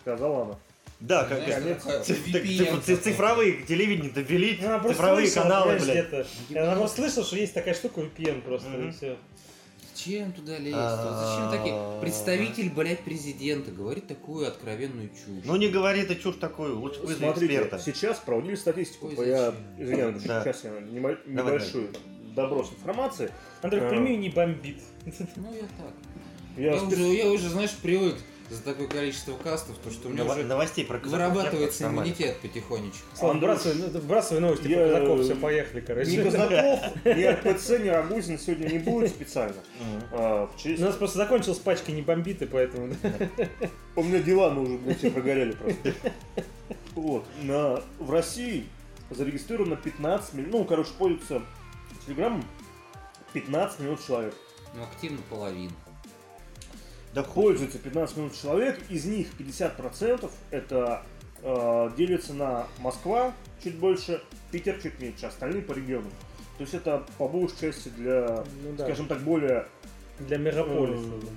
сказала она. Да, как Знаешь, циф- так, VPN циф- циф- цифровые телевидение довели, Ну, цифровые слышала, каналы, блядь. Она просто слышала, что есть такая штука VPN просто, Мгм. и все. Зачем туда лезть? Зачем такие? Представитель, блядь, президента говорит такую откровенную чушь. Ну не говори ты чушь такую, лучше вызови Смотрите, эксперта. сейчас проводили статистику. Я, извиняюсь, сейчас я немо- Небольшую доброс информации. Андрей, А. прими не бомбит. Ну я так. Я, Я, спец- уже, я уже, знаешь, привык за такое количество кастов, то что у меня Нова- уже Новостей про вырабатывается иммунитет потихонечку. Слава, бросай, ну, бросай новости я- про казаков, все, поехали, ни короче. казаков, ни РПЦ, ни Рагузин сегодня не будет специально. А, в честь- У нас просто закончилась пачка не бомбиты, поэтому... У меня дела, мы уже все прогорели просто. Вот. На, в России зарегистрировано 15 миллионов, ну, короче, пользуются Телеграмом 15 миллионов человек. Ну, активно половина. Да хуй. Пользуются 15 миллионов человек, из них 50% это э, делится на Москва чуть больше, Питер чуть меньше, остальные по регионам. То есть это по большей части для, Ну да, скажем так, более, для мегаполиса. Да.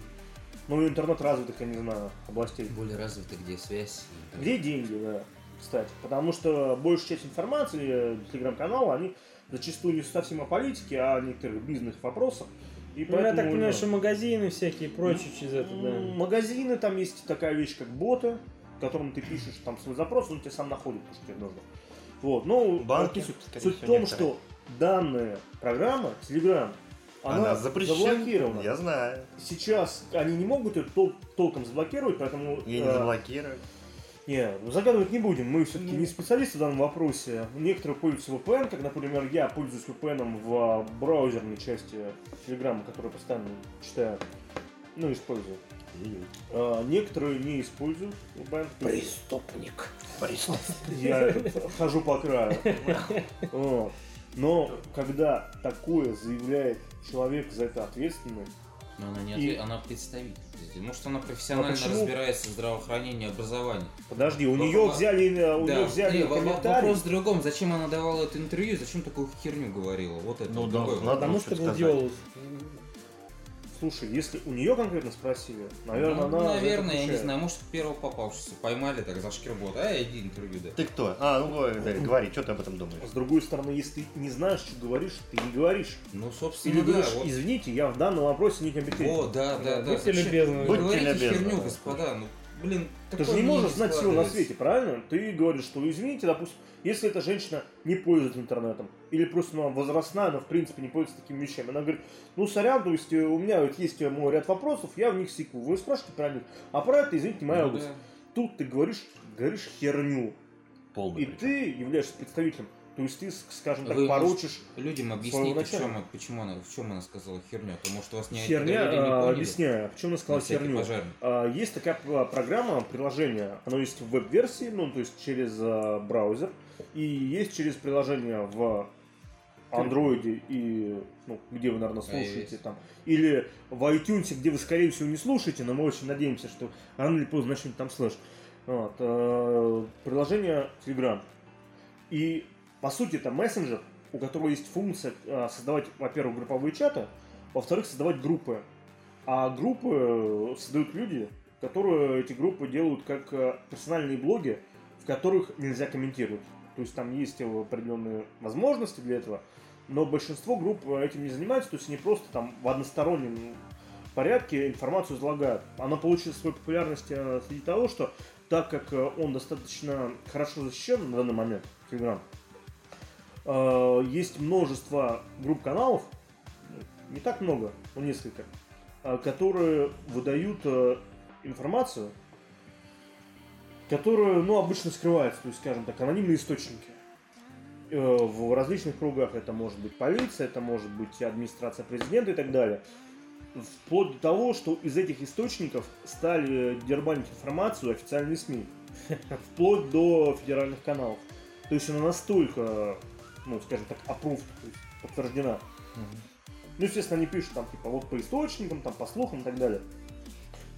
ну, интернет-развитых, я не знаю, областей. Более развита, где связь. Где деньги, да, кстати. Потому что большая часть информации э, телеграм-канала, они зачастую не совсем о политике, а о некоторых бизнес-вопросах. И Ну, я так поэтому, понимаю, да. что магазины всякие, прочее через это, да. Магазины, там есть такая вещь, как боты, которым ты пишешь там свой запрос, он тебе сам находит, то, что тебе нужно. Вот, ну, Банки, суть, скорее суть в том, некоторые. что данная программа, Telegram, она, Она запрещена. заблокирована. Я знаю. Сейчас они не могут ее тол- толком заблокировать, поэтому... Я не э, заблокирую. Не, ну, загадывать не будем, мы все-таки не специалисты в данном вопросе. Некоторые пользуются VPN, как, например, я пользуюсь VPN в а, браузерной части Telegram, которую постоянно читаю, ну, использую. А, некоторые не используют VPN. Преступник. Я этот, хожу по краю. Но когда такое заявляет человек за это ответственный, Но она не И- отве- она представитель. Может, она профессионально А почему? разбирается в здравоохранении и образовании. подожди, у нее во- взяли, э, у Да. нее взяли Не, комментарий. вопрос в другом. Зачем она давала это интервью? Зачем такую херню говорила? Вот это Ну вот да, другой вопрос. Потому что сказать. гладиолус. Слушай, если у нее конкретно спросили, наверное, Ну, она... наверное, я не знаю, может, первого попавшегося поймали так за шкирбот. А, иди интервью дай. Ты кто? А, ну говори, да, говори, что ты об этом думаешь? С другой стороны, если ты не знаешь, что говоришь, ты не говоришь. Ну, Или собственно, да. говоришь, вот. извините, я в данном вопросе некомпетентен. О, да, да, да. Будьте любезны. Будьте говорите любезны, херню, да. господа. Ну, блин, Ты же не можешь знать всего на свете, правильно? Ты говоришь, что извините, допустим, если эта женщина не пользуется интернетом, или просто ну, возрастная, но в принципе не пользуется такими вещами, она говорит, ну сорян, то есть э, у меня вот есть э, мой ряд вопросов, я в них секу, вы спрашиваете про них, а про это, извините, моя Ну, область. да. Тут ты говоришь, говоришь херню, Полный и причем. ты являешься представителем, то есть ты, скажем так, Вы, порочишь Людям Своего объясните, в чем, почему она, в чем она сказала херню. А то, может, у вас не херня, не а, поняли, объясняю, в чем она на сказала херню. пожарный. А, Есть такая программа, приложение, оно есть в веб-версии, ну, то есть через а, браузер, и есть через приложение в андроиде и, ну, где вы, наверное, слушаете iOS. там, или в iTunes, где вы, скорее всего, не слушаете, но мы очень надеемся, что рано или поздно начнете там слышать. Вот, э, приложение Telegram. И, по сути, это мессенджер, у которого есть функция э, создавать, во-первых, групповые чаты, во-вторых, создавать группы. А группы э, создают люди, которые эти группы делают как э, персональные блоги, в которых нельзя комментировать. То есть там есть определенные возможности для этого, но большинство групп этим не занимаются, то есть они просто там в одностороннем порядке информацию излагают. Она получила свою популярность среди того, что так как он достаточно хорошо защищен на данный момент, Telegram, э, есть множество групп-каналов, ну, не так много, но несколько, э, которые выдают э, информацию, которую, ну, обычно скрывается, то есть, скажем так, анонимные источники. Э, В различных кругах это может быть полиция, это может быть администрация президента и так далее. Вплоть до того, что из этих источников стали дербанить информацию официальные СМИ. Вплоть до федеральных каналов. То есть она настолько, ну, скажем так, approved, то есть подтверждена. Ну, естественно, они пишут там, типа, вот по источникам, там, по слухам и так далее.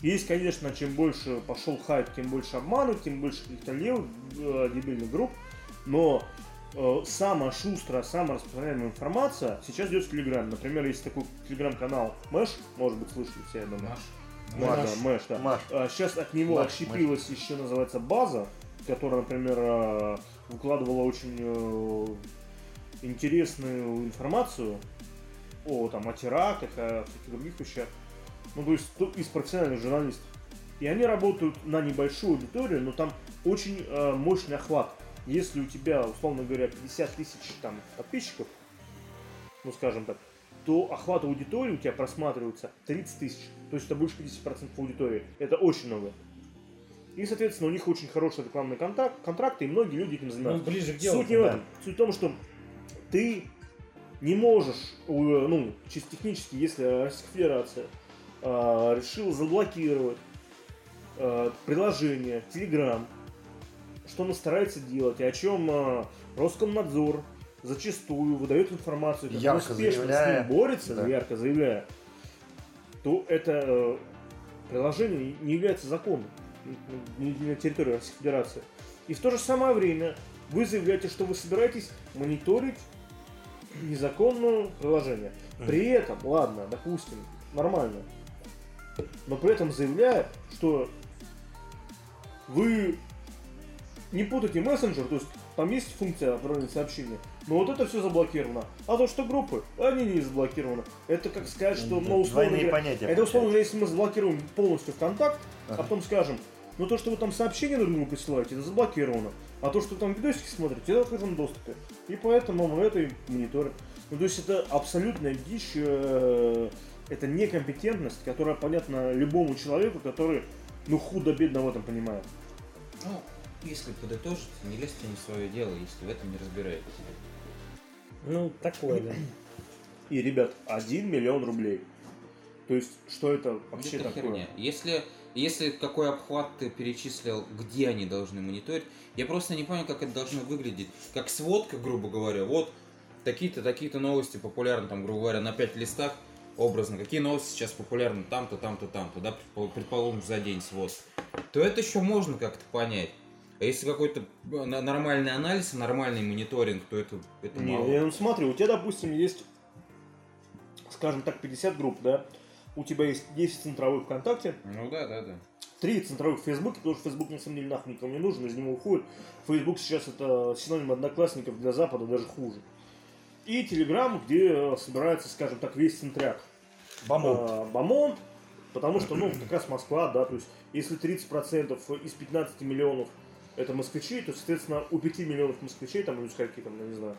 Есть, конечно, чем больше пошел хайп, тем больше обманут, тем больше каких-то левых э, дебильных групп. Но э, самая шустрая, самая распространяемая информация сейчас идет в Телеграме. Например, есть такой телеграм-канал Мэш, может быть, слышали все, я думаю. Маш. Мэш, Маш. да, Мэш, да. Маш. А, Сейчас от него Маш, отщепилась еще называется база, которая, например, э, выкладывала очень э, интересную информацию о там о терактах, о всяких других вещах. Ну, то есть из профессиональных журналистов. И они работают на небольшую аудиторию, но там очень э, мощный охват. Если у тебя, условно говоря, 50 тысяч там подписчиков, ну скажем так, то охват аудитории у тебя просматривается 30 тысяч. То есть это больше 50% аудитории. Это очень много. И, соответственно, у них очень хороший рекламный контакт, контракт, и многие люди этим Ну, занимаются. ближе к делу. Суть не в этом. Суть в том, что ты не можешь, э, ну, чисто технически, если Российская Федерация э, решила заблокировать э, приложение Telegram, что она старается делать, и о чем э, Роскомнадзор зачастую выдает информацию, как Ярко успешно заявляя. с ним борется, Да. ярко заявляя, то это э, приложение не является законом на территории Российской Федерации. И в то же самое время вы заявляете, что вы собираетесь мониторить незаконное приложение. При этом, ладно, допустим, нормально, но при этом заявляя, что вы не путайте мессенджер, то есть там есть функция отправления сообщения, но вот это все заблокировано. А то, что группы, они не заблокированы. Это как сказать, что, ну, условно говоря, понятия. это условно говоря, если мы заблокируем полностью ВКонтакт, а потом скажем, ну то, что вы там сообщения друг другу присылаете, это заблокировано. А то, что вы там видосики смотрите, это в открытом доступе. И поэтому мы это и мониторим. Ну то есть это абсолютная дичь, э, это некомпетентность, которая понятна любому человеку, который ну худо-бедно в этом понимает. Ну, если подытожить, не лезьте не в свое дело, если в этом не разбираетесь. Ну, такое, да. И, ребят, 1 миллион рублей. То есть, что это вообще это такое? херня. Если, если какой обхват ты перечислил, где они должны мониторить, я просто не понял, как это должно выглядеть. Как сводка, грубо говоря. Вот такие-то, такие-то новости популярны, там, грубо говоря, на пять листах образно. Какие новости сейчас популярны там-то, там-то, там-то, да, предпол- предположим, за день свод. То это еще можно как-то понять. А если какой-то э, нормальный анализ, нормальный мониторинг, то это, это Не, мало. я, ну смотри, у тебя, допустим, есть, скажем так, 50 групп, да? У тебя есть 10 центровых ВКонтакте, Ну да, да, да. три центровых в Фейсбуке, потому что Фейсбук на самом деле нахуй никому не нужен, из него уходит. Фейсбук сейчас это синоним одноклассников для Запада, даже хуже. И Телеграм, где э, собирается, скажем так, весь центряк. Бомонд. А, Бомонд, потому что, ну, как раз Москва, да, то есть, если 30% из 15 миллионов это москвичи, то, соответственно, у 5 миллионов москвичей, там, или скольки там, я не знаю,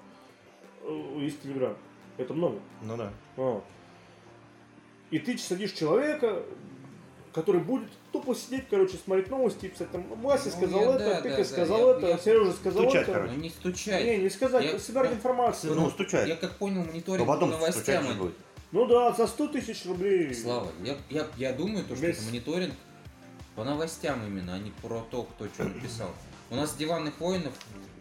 э, есть Телеграм. Это много. Ну да. А. И ты садишь человека, который будет тупо сидеть, короче, смотреть новости и писать там, Вася Ну, сказал я- это, да, Петя да, сказал да, это, я- Сережа сказал Стучать, это. короче. Ну не стучать. Не, не сказать, Я- собирать да. информацию. Ну, стучать. Я как понял, Но мониторинг потом по новостям. будет. Ну да, за 100 тысяч рублей. Слава, я, я, я думаю, то, что Весь- это мониторинг по новостям именно, а не про то, кто что написал. У нас диванных воинов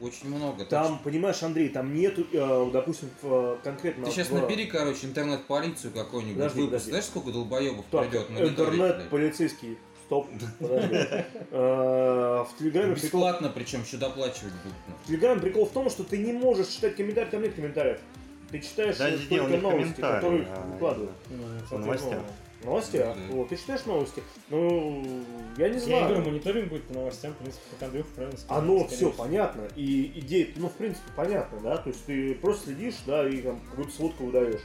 очень много. Там, понимаешь, Андрей, там нету, э, допустим, в, э, конкретно... Ты сейчас в- набери, короче, интернет-полицию какую-нибудь, Подожди, выпуск. подожди. Знаешь, сколько долбоебов Так, придет мониторить, интернет, блядь? полицейский, стоп. Э, В Телеграме Бесплатно, причем еще доплачивать будут. ну. В Телеграме прикол в том, что ты не можешь читать комментарии, там нет комментариев. Ты читаешь э, только в новости, которые а выкладывают. Ну, новостям. Новости? а? Да. Вот, ты читаешь новости? Ну, я не Я знаю. говорю, мониторинг будет по новостям, в принципе, как Андрюх правильно сказал. Оно все всего. понятно, и идея, ну, в принципе, понятно, да, то есть ты просто следишь, да, и там какую-то сводку выдаешь.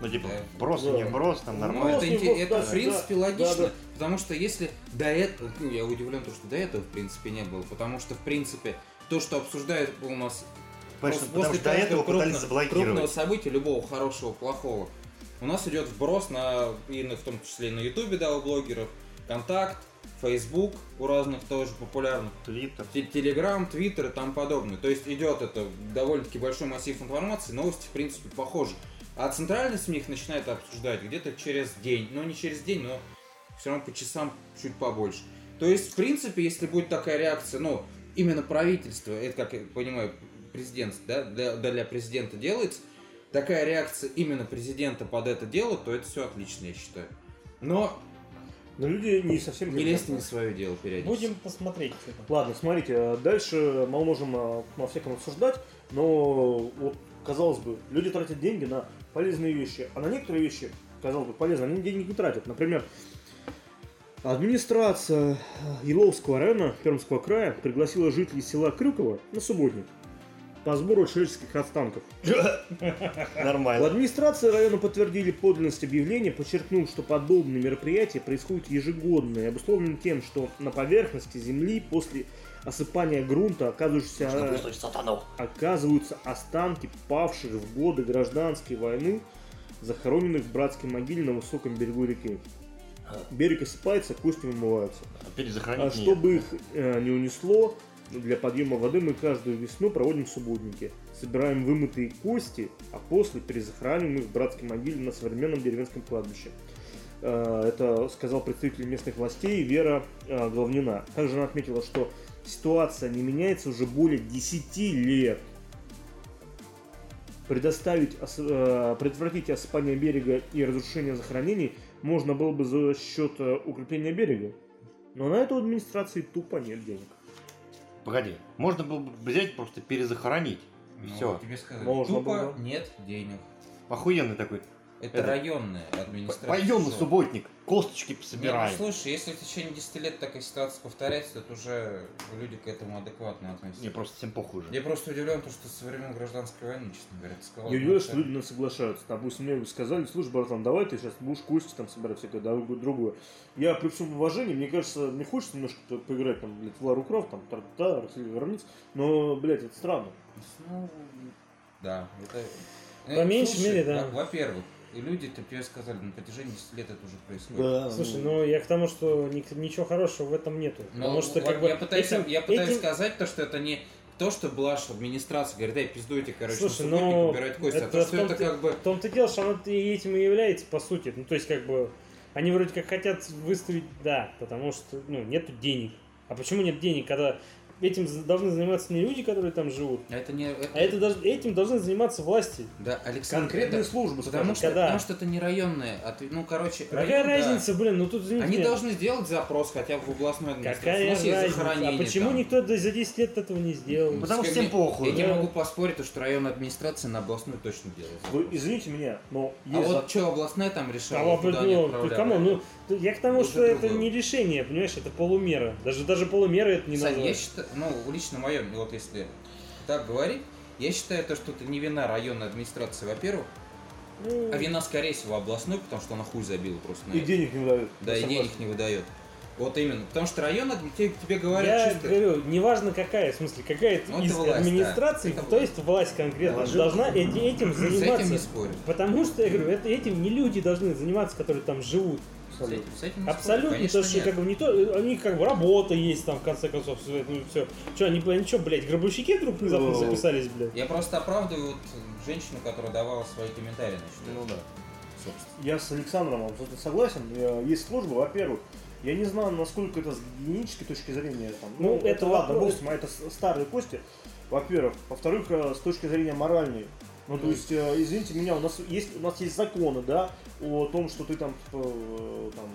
Ну, типа, Да. брос, Да. не брос, там Ну, нормально. Просто это, инте- это, да, в принципе да, логично, да, да. потому что если до этого, ну, я удивлен, то, что до этого, в принципе, не было, потому что, в принципе, то, что обсуждают у нас Потому После- после что до этого крупного заблокировать. события, любого хорошего, плохого, у нас идет вброс на, и в том числе и на Ютубе, да, у блогеров, Контакт, Фейсбук у разных тоже популярных, Твиттер. Те- Телеграм, Твиттер и тому подобное. То есть идет это довольно-таки большой массив информации, новости, в принципе, похожи. А центральный СМИ их начинает обсуждать где-то через день. Ну, не через день, но все равно по часам чуть побольше. То есть, в принципе, если будет такая реакция, ну, именно правительство, это, как я понимаю, президент, да, для, для президента делается, такая реакция именно президента под это дело, то это все отлично, я считаю. Но Но люди не совсем... не лезьте не свое дело периодически. Будем посмотреть. Ладно, смотрите, а дальше мы можем а, во всяком обсуждать, но вот, казалось бы, люди тратят деньги на полезные вещи, а на некоторые вещи, казалось бы, полезные, они деньги не тратят. Например, администрация Еловского района Пермского края пригласила жителей села Крюково на субботник по сбору человеческих останков. В Нормально. администрации района подтвердили подлинность объявления, подчеркнув, что подобные мероприятия происходят ежегодно и обусловлены тем, что на поверхности земли после осыпания грунта оказываются, оказываются останки павших в годы гражданской войны, захороненных в братской могиле на высоком берегу реки. Берег осыпается, кости вымываются. А нет. чтобы их э, не унесло, для подъема воды мы каждую весну проводим субботники. Собираем вымытые кости, а после перезахораниваем их в братской могиле на современном деревенском кладбище. Э, Это сказал представитель местных властей Вера э, Главнина. Также она отметила, что ситуация не меняется уже более 10 лет. Предоставить, ос- э, предотвратить осыпание берега и разрушение захоронений можно было бы за счет укрепления берега. Но на это у администрации тупо нет денег. Погоди, можно было бы взять просто перезахоронить. Ну, все. тебе сказали, Можно тупо было. нет денег. Охуенный такой. Это, Это- районная администрация. Пойдем на субботник, косточки Не, ну, пособираем. слушай, если в течение 10 лет такая ситуация повторяется, то уже люди к этому адекватно относятся. Не, просто всем похуй уже. Я просто удивлен, то, что со времен гражданской войны, честно говоря, ты сказал. Я удивляюсь, что люди на это соглашаются. Допустим, мне бы сказали, слушай, братан, давай ты сейчас будешь кости там собирать всякое другое. Я при всем уважении, мне кажется, мне хочется немножко по- поиграть там, блядь, в Лару Крофт, там, та границ, но, блядь, это странно. Ну, да, это... По Э, меньшей слушай, мере, да. во- Во-первых, и люди-то тебе сказали, на протяжении 10 лет это уже происходит. Да, Слушай, ну я к тому, что ни- ничего хорошего в этом нету. Но Потому что как бы я пытаюсь, этим- я пытаюсь этим- сказать то, что это не то, что блажь администрация говорит, эй, пиздуйте, короче, Слушай, ну, убирать кости, а это то, что это как бы... В том-то дело, что оно этим и является, по сути. Ну, то есть, как бы, они вроде как хотят выставить, да, потому что, ну, нету денег. А почему нет денег, когда этим за- должны заниматься не люди, которые там живут, А это не... это- а это даже, этим должны заниматься власти. Да, Александр, Конкретные это- службы, Потому что, Когда? потому что это не районные. а ты- ну, короче, Какая район, да. разница, блин, ну тут извините Они меня. должны сделать запрос хотя бы в областную администрацию. Какая Ну, разница? захоронение А почему там. никто за 10 лет этого не сделал? Потому что всем похуй. Я не Да. могу поспорить, то, что районная администрация на областную точно делает. Вы извините меня, но А вот что областная там решала, А куда ну, они ну, кому? Ну, я к тому, Уже что это другое. не решение, понимаешь, это полумера. Даже даже полумера это не Сань, я назвать. считаю, ну, лично мое, вот если так говорить, я считаю то, что это не вина районной администрации, во-первых, Ну, а вина, скорее всего, областной, потому что она хуй забила просто на и это. денег не выдают. Да, и согласен. денег не выдает. Вот именно. Потому что район тебе, тебе говорят я чисто. говорю, неважно какая, в смысле, какая Ну, из власть, администрации, да. То есть власть конкретно, Власть. должна эти- этим С этим заниматься. не спорю. Потому что, я говорю, это, этим не люди должны заниматься, которые там живут. С этим, с этим. Абсолютно, Конечно, то, что нет. как бы не то, они как бы работа есть там, в конце концов, всё, ну все. Че, они, они что, блядь, гробовщики вдруг внезапно записались, блядь? Я просто оправдываю вот женщину, которая давала свои комментарии, значит, Ну да. собственно. Я с Александром абсолютно согласен. Э, Есть службы, во-первых, я не знаю, насколько это с гигиенической точки зрения. Там, Ну, ну, это это ладно, ним, а это старые кости. Во-первых. Во-вторых, э, с точки зрения моральной. Ну, то Ну. есть, э, извините меня, у нас есть, у нас есть законы, да, о том, что ты там, типа, э, там,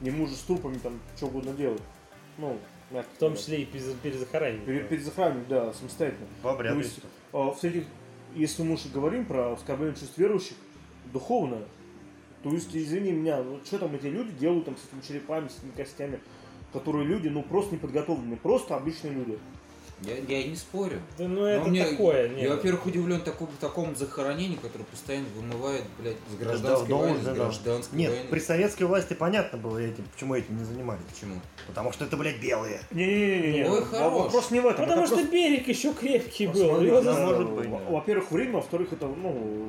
не можешь с трупами там что угодно делать. Ну, мягко В том говоря. числе и перез- перезахоронение. Перед, перезахораниванием, да, самостоятельно. В обряд. То есть, а, в этих, если мы уж и говорим про оскорбление чувств верующих, духовное, то есть, извини меня, вот что там эти люди делают там с этими черепами, с этими костями, которые люди, ну, просто не подготовлены, просто обычные люди. Я, я не спорю. Да, ну Но это мне- такое, Я, нет. во-первых, удивлен такому, такому захоронению, которое постоянно вымывает, блядь, с Да, гражданской да, войны, да, с да. гражданской Нет, войны. при советской власти понятно было этим, почему этим не занимались. Почему? Потому что это, блядь, белые. Не-не-не, Ой, Во- хорош. вопрос не в этом. Потому это что просто- берег еще крепкий был. Посмотри, его да, может быть. Во-первых, время, во-вторых, это, ну,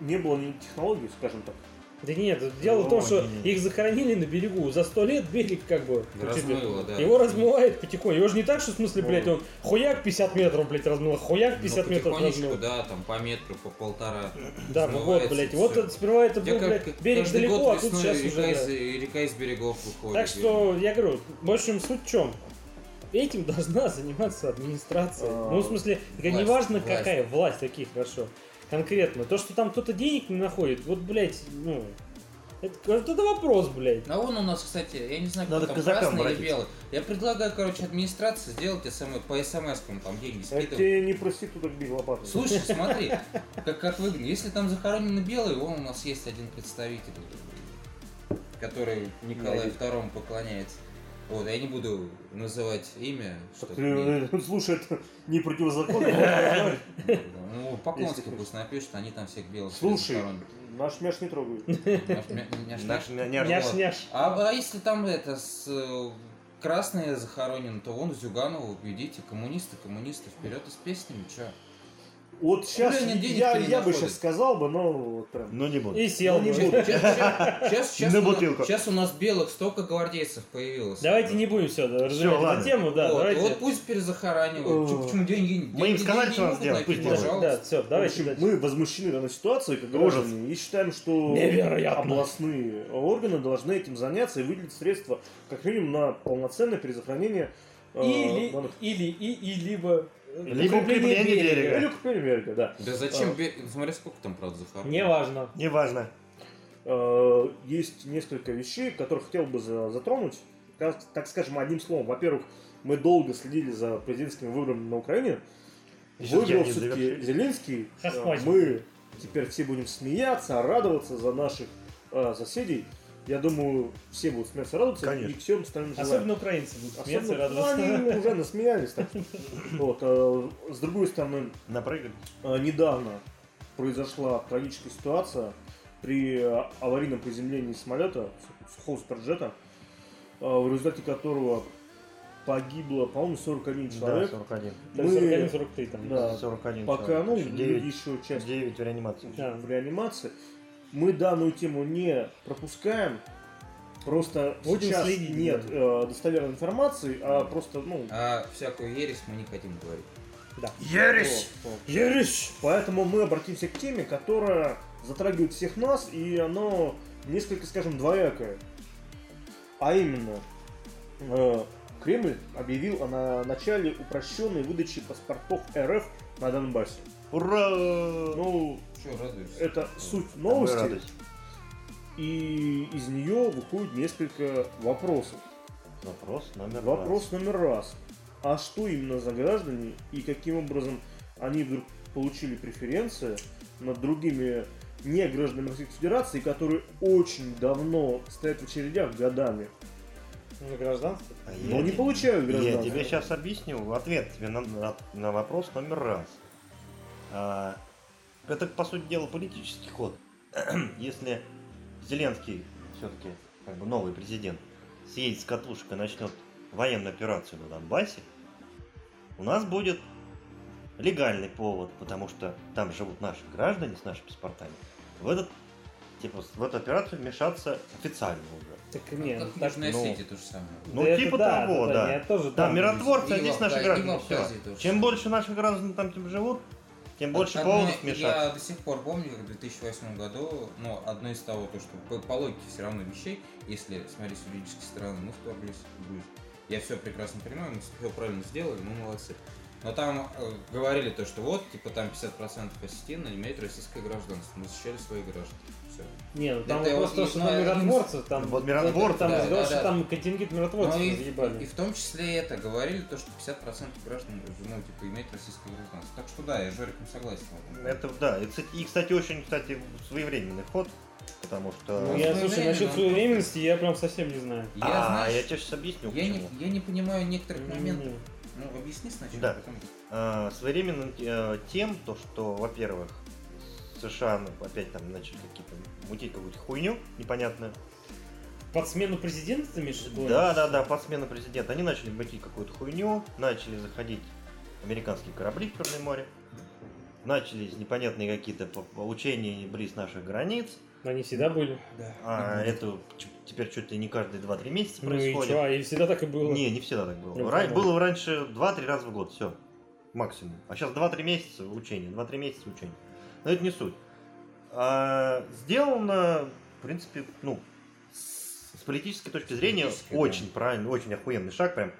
не было ни технологий, скажем так. Да нет, дело в том, О, что не-не. их захоронили на берегу. За сто лет берег как бы... Размыло, да. Его размывает потихоньку. Его же не так, что в смысле, блядь, он хуяк 50 метров, блядь, размыло, хуяк 50 ну, метров размыло. да, там по метру, по полтора. Да, вот, блядь. Вот это, сперва это был, блядь, берег далеко, а тут сейчас уже... река из берегов выходит. Так что, я говорю, в общем, суть в чем? Этим должна заниматься администрация. А, Ну, в смысле, власть, неважно какая власть, таких хорошо. Конкретно. То, что там кто-то денег не находит, вот, блядь, ну... Это, вот это вопрос, блядь. А вон у нас, кстати, я не знаю, кто Надо там к казакам красный или обратиться. белый. Я предлагаю, короче, администрации сделать СМ, по смс-кам там деньги Это скидывать. тебе не проституток бить лопатой. Слушай, смотри, как, как выглядит. Если там захоронены белые, вон у нас есть один представитель, который Николаю II поклоняется. Вот, я не буду называть имя, чтобы ты, не- э, Слушай, это не противозаконно. Ну, Поклонский Если пусть напишет, они там всех белых Слушай, наш мяш не трогают. Няш-няш. А, а если там это с э, красные захоронены, то вон Зюганова убедите, коммунисты, коммунисты, вперед и с песнями, чё? Вот сейчас я, не я бы сейчас сказал бы, но вот прям. Ну не буду. И сел. не бы. буду. Сейчас, сейчас, На у нас, бутылку. сейчас у нас белых столько гвардейцев появилось. Давайте не будем все развивать эту ладно. тему, да, вот, давайте. вот пусть перезахоранивают. О. Почему деньги? Мы им сказали, что не надо сделать, пусть делают. пожалуйста. Да, все, давайте мы возмущены данной ситуацией как Ужас. граждане и считаем, что Невероятно. областные органы должны этим заняться и выделить средства как минимум на полноценное перезахоронение э, Или, или, и, и, либо... Либо укрепление берега. Или укрепление берега, да. Да зачем? А. бе- Смотри, сколько там, правда, захоронено. Неважно. Неважно. Э, Есть несколько вещей, которые хотел бы за- затронуть. Так, скажем, одним словом. Во-первых, мы долго следили за президентскими выборами на Украине. Выиграл все-таки. Зеленский. Э. Мы теперь все будем смеяться, радоваться за наших э, соседей. Я думаю, все будут смеяться, радоваться. Конечно. И всем остальным желаем. Особенно украинцы будут смеяться Особенно- ну, радоваться. они уже насмеялись. Так. Вот, э, с другой стороны, Напрыгали. э, недавно произошла трагическая ситуация при э, аварийном приземлении самолета сухого суперджета, э, в результате которого погибло, по-моему, 41 Да, человек. 41. Да, Мы- 41-43 там. Да, 41 пока, ну, человек. люди 9, еще часть 9 в реанимации. Да. в реанимации. Мы данную тему не пропускаем. Просто Будем сейчас следить, нет э, достоверной информации, а просто, ну, А всякую ересь мы не хотим говорить. Ересь! вот, вот. Ересь! Поэтому мы обратимся к теме, которая затрагивает всех нас, и оно несколько, скажем, двоякое. А именно, э, Кремль объявил о на- начале упрощенной выдачи паспортов РФ на Донбассе. Ура! Ну, Че, радуешься? это суть А вы новости, и из нее выходит несколько вопросов. Вопрос номер Вопрос номер раз. А что именно за граждане и каким образом они вдруг получили преференции над другими не гражданами Российской Федерации, которые очень давно стоят в очередях годами, На гражданство. А но я не те- получают Я гражданство? тебе сейчас объясню ответ тебе на, на- на вопрос номер раз. А, это, по сути дела, политический ход. Если Зеленский, все-таки как бы новый президент, съедет с катушек и начнет военную операцию на Донбассе, у нас будет легальный повод, потому что там живут наши граждане с нашими паспортами. В этот типа в эту операцию вмешаться официально уже. Так нет, Как в так, Южной ну, Осетии то же самое. Ну, это типа да, того, да. Я тоже Да, там. миротворцы, а здесь наши граждане. Чем больше наших граждан там типа, живут, тем больше Одно- поводов вмешаться. Я до сих пор помню, как в 2008 году, ну, одно из того, то, что по, по логике все равно вещей, если смотреть с юридической стороны, мы вторглись в Грузию. Я все прекрасно понимаю, мы все правильно сделали, мы молодцы. Но там э, говорили то, что вот, типа, там 50% осетин имеют российское гражданство. Мы защищали своих граждан. Не, ну там Это вопрос то, что ну, там миротворцев, там... Вот миротворцы, Там да, да, что да. там контингент миротворцев Ну и, и в том числе это говорили, то, что 50% граждан, ну, типа, имеют российское гражданство. Так что да, я с Жориком согласен. Это да. И, кстати, и, кстати, очень, кстати, своевременный ход, потому что. Ну, Ну, я, слушай, насчет но- своевременности я прям совсем не знаю. Я, а, знаешь, я тебе сейчас объясню, я, не, я не понимаю некоторых моментов. Ну, объясни сначала, Да. потом... А, своевременно э, тем, то, что, во-первых, США ну, опять там начали какие-то мутить какую-то хуйню непонятную. Под смену президента ты имеешь в виду? Да, да, да, под смену президента. Они начали мутить какую-то хуйню, начали заходить американские корабли в Черное море, начались непонятные какие-то учения близ наших границ. Они всегда были. Да. А это ч- теперь чуть ли не каждые 2-3 месяца Ну и происходит. чё, и всегда так и было. Не, не всегда так было. Ну, Ра- было раньше 2-3 раза в год, все. Максимум. А сейчас 2-3 месяца учения. 2-3 месяца учения. Но это не суть. А, сделано, в принципе, ну, с, с политической точки зрения, политической, да. очень правильный, очень охуенный шаг. Прям.